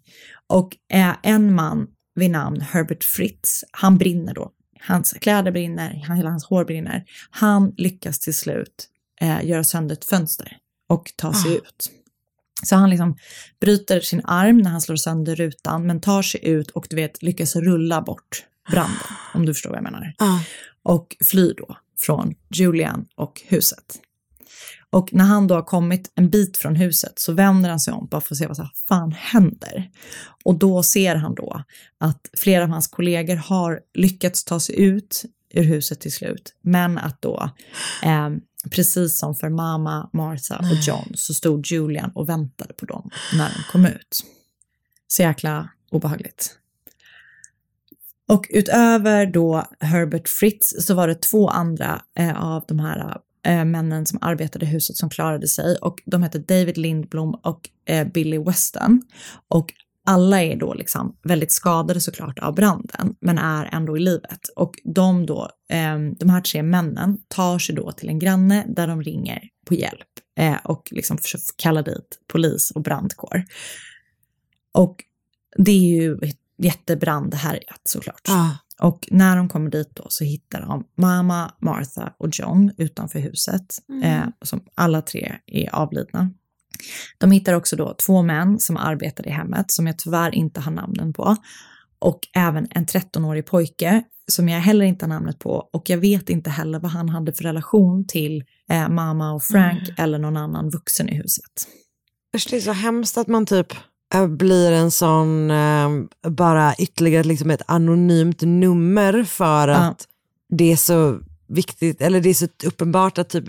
Och eh, en man vid namn Herbert Fritz, han brinner då. Hans kläder brinner, han- hela hans hår brinner. Han lyckas till slut eh, göra sönder ett fönster och ta sig Ah. ut. Så han liksom bryter sin arm när han slår sönder rutan, men tar sig ut och du vet lyckas rulla bort branden, om du förstår vad jag menar. Och flyr då från Julian och huset. Och när han då har kommit en bit från huset så vänder han sig om bara för att se vad här fan händer. Och då ser han då att flera av hans kollegor har lyckats ta sig ut ur huset till slut. Men att då, eh, precis som för mamma, Martha och John, så stod Julian och väntade på dem när de kom ut. Så jäkla obehagligt. Och utöver då Herbert Fritz så var det två andra eh, av de här eh, männen som arbetade i huset som klarade sig och de hette David Lindblom och eh, Billy Weston. Och alla är då liksom väldigt skadade såklart av branden, men är ändå i livet. Och de då, eh, de här tre männen tar sig då till en granne där de ringer på hjälp eh, och liksom kalla dit polis och brandkår. Och det är ju jättebrandhärjat såklart. Och när de kommer dit då så hittar de mamma, Martha och John utanför huset. Mm. Eh, som alla tre är avlidna. De hittar också då två män som arbetade i hemmet som jag tyvärr inte har namnen på. Och även en 13-årig pojke som jag heller inte har namnet på. Och jag vet inte heller vad han hade för relation till eh, mamma och Frank Mm. eller någon annan vuxen i huset. Det är så hemskt att man typ eh, blir en sån, eh, bara ytterligare liksom ett anonymt nummer för att det är så viktigt, eller det är så uppenbart att typ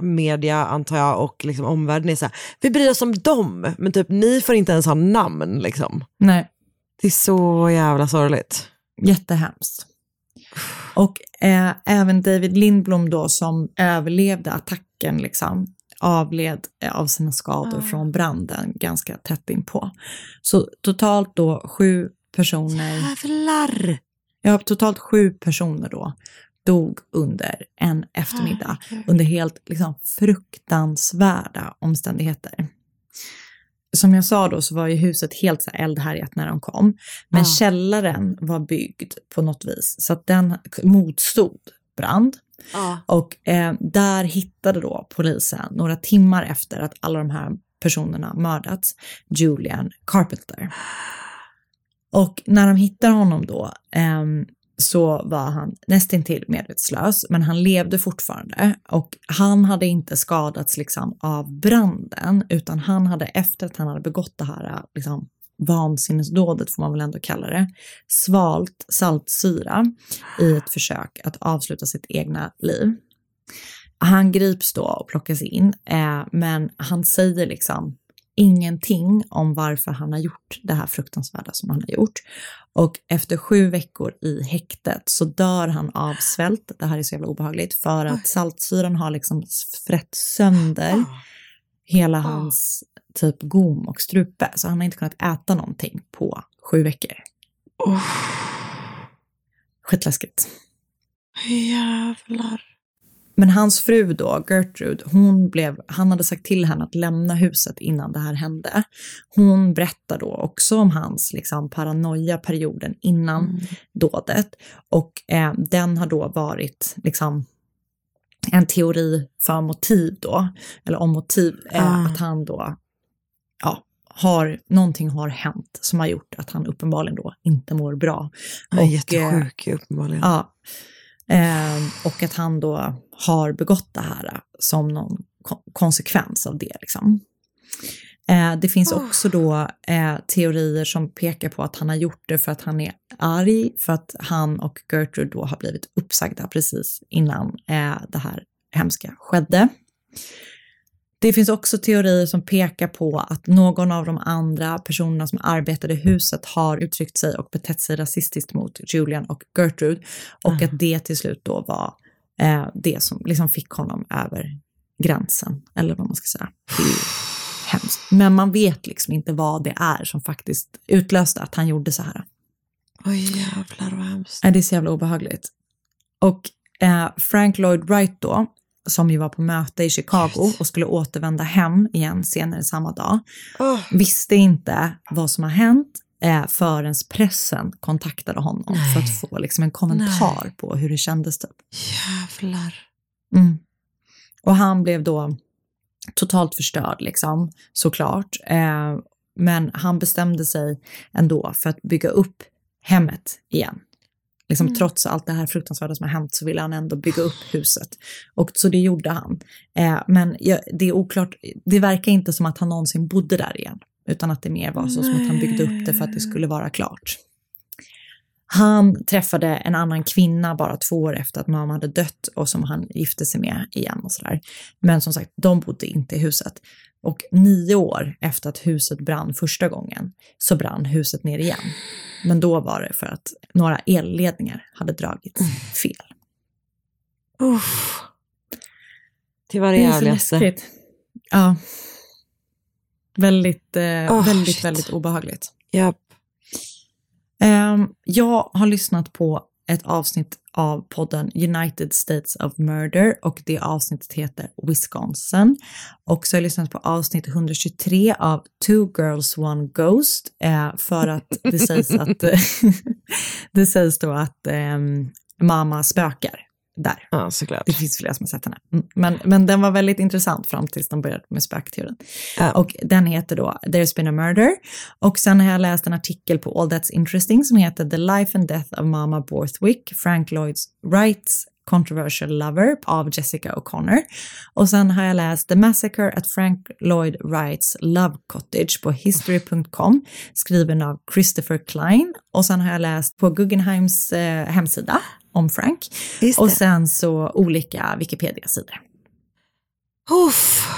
media antar jag och liksom omvärlden är så här, vi bryr oss om dem, men typ ni får inte ens ha namn liksom. Nej. Det är så jävla sorgligt. Jättehemskt. Och eh, även David Lindblom då som överlevde attacken liksom avled eh, av sina skador från branden ganska tätt inpå. Så totalt då sju personer. Jävlar! Ja, totalt sju personer då dog under en eftermiddag under helt liksom, fruktansvärda omständigheter. Som jag sa då så var ju huset helt så här eldhärjat när de kom. Men Ja. källaren var byggd på något vis så att den motstod brand. Ja. Och eh, där hittade då polisen några timmar efter att alla de här personerna mördats Julian Carpenter. Och när de hittar honom då ehm, så var han nästintill medvetslös, men han levde fortfarande och han hade inte skadats liksom av branden, utan han hade efter att han hade begått det här liksom, vansinnesdådet, får man väl ändå kalla det, svalt saltsyra i ett försök att avsluta sitt egna liv. Han grips då och plockas in, eh, men han säger liksom ingenting om varför han har gjort det här fruktansvärda som han har gjort. Och efter sju veckor i häktet så dör han av svält. Det här är så jävla obehagligt för att saltsyran har liksom frätt sönder hela hans typ gom och strupe. Så han har inte kunnat äta någonting på sju veckor. Skitläskigt. Jävlar. Men hans fru då, Gertrude, hon blev, han hade sagt till henne att lämna huset innan det här hände. Hon berättar då också om hans liksom, paranoia-perioden innan dådet. Och eh, den har då varit liksom, en teori för motiv då, eller om motiv, eh, Ah. att han då, ja, har, någonting har hänt som har gjort att han uppenbarligen då inte mår bra. Han är Och, jättesjuk uppenbarligen. Ja. Ehm, och att han då har begått det här som någon ko- konsekvens av det. Liksom. Eh, det finns också då eh, teorier som pekar på att han har gjort det för att han är arg, för att han och Gertrude då har blivit uppsagda precis innan eh, det här hemska skedde. Det finns också teorier som pekar på att någon av de andra personerna som arbetade i huset har uttryckt sig och betett sig rasistiskt mot Julian och Gertrude och att det till slut då var eh, det som liksom fick honom över gränsen, eller vad man ska säga. Hemskt. Men man vet liksom inte vad det är som faktiskt utlöste att han gjorde så här. Oj jävlar vad hemskt. Det är så jävla obehagligt. Och eh, Frank Lloyd Wright då, som ju var på möte i Chicago och skulle återvända hem igen senare samma dag, visste inte vad som har hänt eh, förrän pressen kontaktade honom för att få liksom, en kommentar på hur det kändes. Typ. Jävlar. Mm. Och han blev då totalt förstörd, liksom, såklart. Eh, men han bestämde sig ändå för att bygga upp hemmet igen. Liksom, Mm. Trots allt det här fruktansvärda som har hänt så ville han ändå bygga upp huset. Och så det gjorde han. Eh, men ja, det är oklart, det verkar inte som att han någonsin bodde där igen. Utan att det mer var så som att han byggde upp det för att det skulle vara klart. Han träffade en annan kvinna bara två år efter att mamma hade dött och som han gifte sig med igen och sådär. Men som sagt, de bodde inte i huset. Och nio år efter att huset brann första gången så brann huset ner igen. Men då var det för att några elledningar hade dragits fel. Uff. Det var det, Det jävligaste. Ja. Väldigt, eh, Oh, väldigt, shit. väldigt obehagligt. Japp. Ehm, jag har lyssnat på ett avsnitt av podden United States of Murder och det avsnittet heter Wisconsin. Och så har jag lyssnat på avsnitt 123 av Two Girls One Ghost eh, för att det sägs att det sägs då att eh, mamma spökar där. Ja, såklart. Det finns flera som har sett henne. Mm, Men, men den var väldigt intressant fram tills de började med spökteorin. Och den heter då There's been a murder. Och sen har jag läst en artikel på All That's Interesting som heter The Life and Death of Mama Borthwick, Frank Lloyds Wrights Controversial Lover av Jessica O'Connor. Och sen har jag läst The Massacre at Frank Lloyd Wrights Love Cottage på history.com skriven av Christopher Klein. Och sen har jag läst på Guggenheims eh, hemsida om Frank. Och sen så olika Wikipedia-sidor. Uff.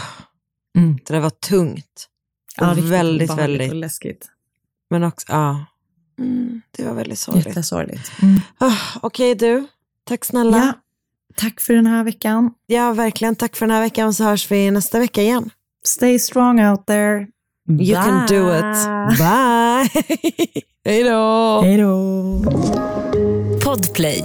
Mm. Det där var tungt. Och Ja, riktigt väldigt, väldigt. och läskigt. Men också, ja. Mm, det var väldigt sorgligt. Jättesorgligt. Mm. Ah, Okej du, tack snälla. Ja, tack för den här veckan. Ja, verkligen. Tack för den här veckan så hörs vi nästa vecka igen. Stay strong out there. You can do it. Bye! Hej då! Hej då! Podplay.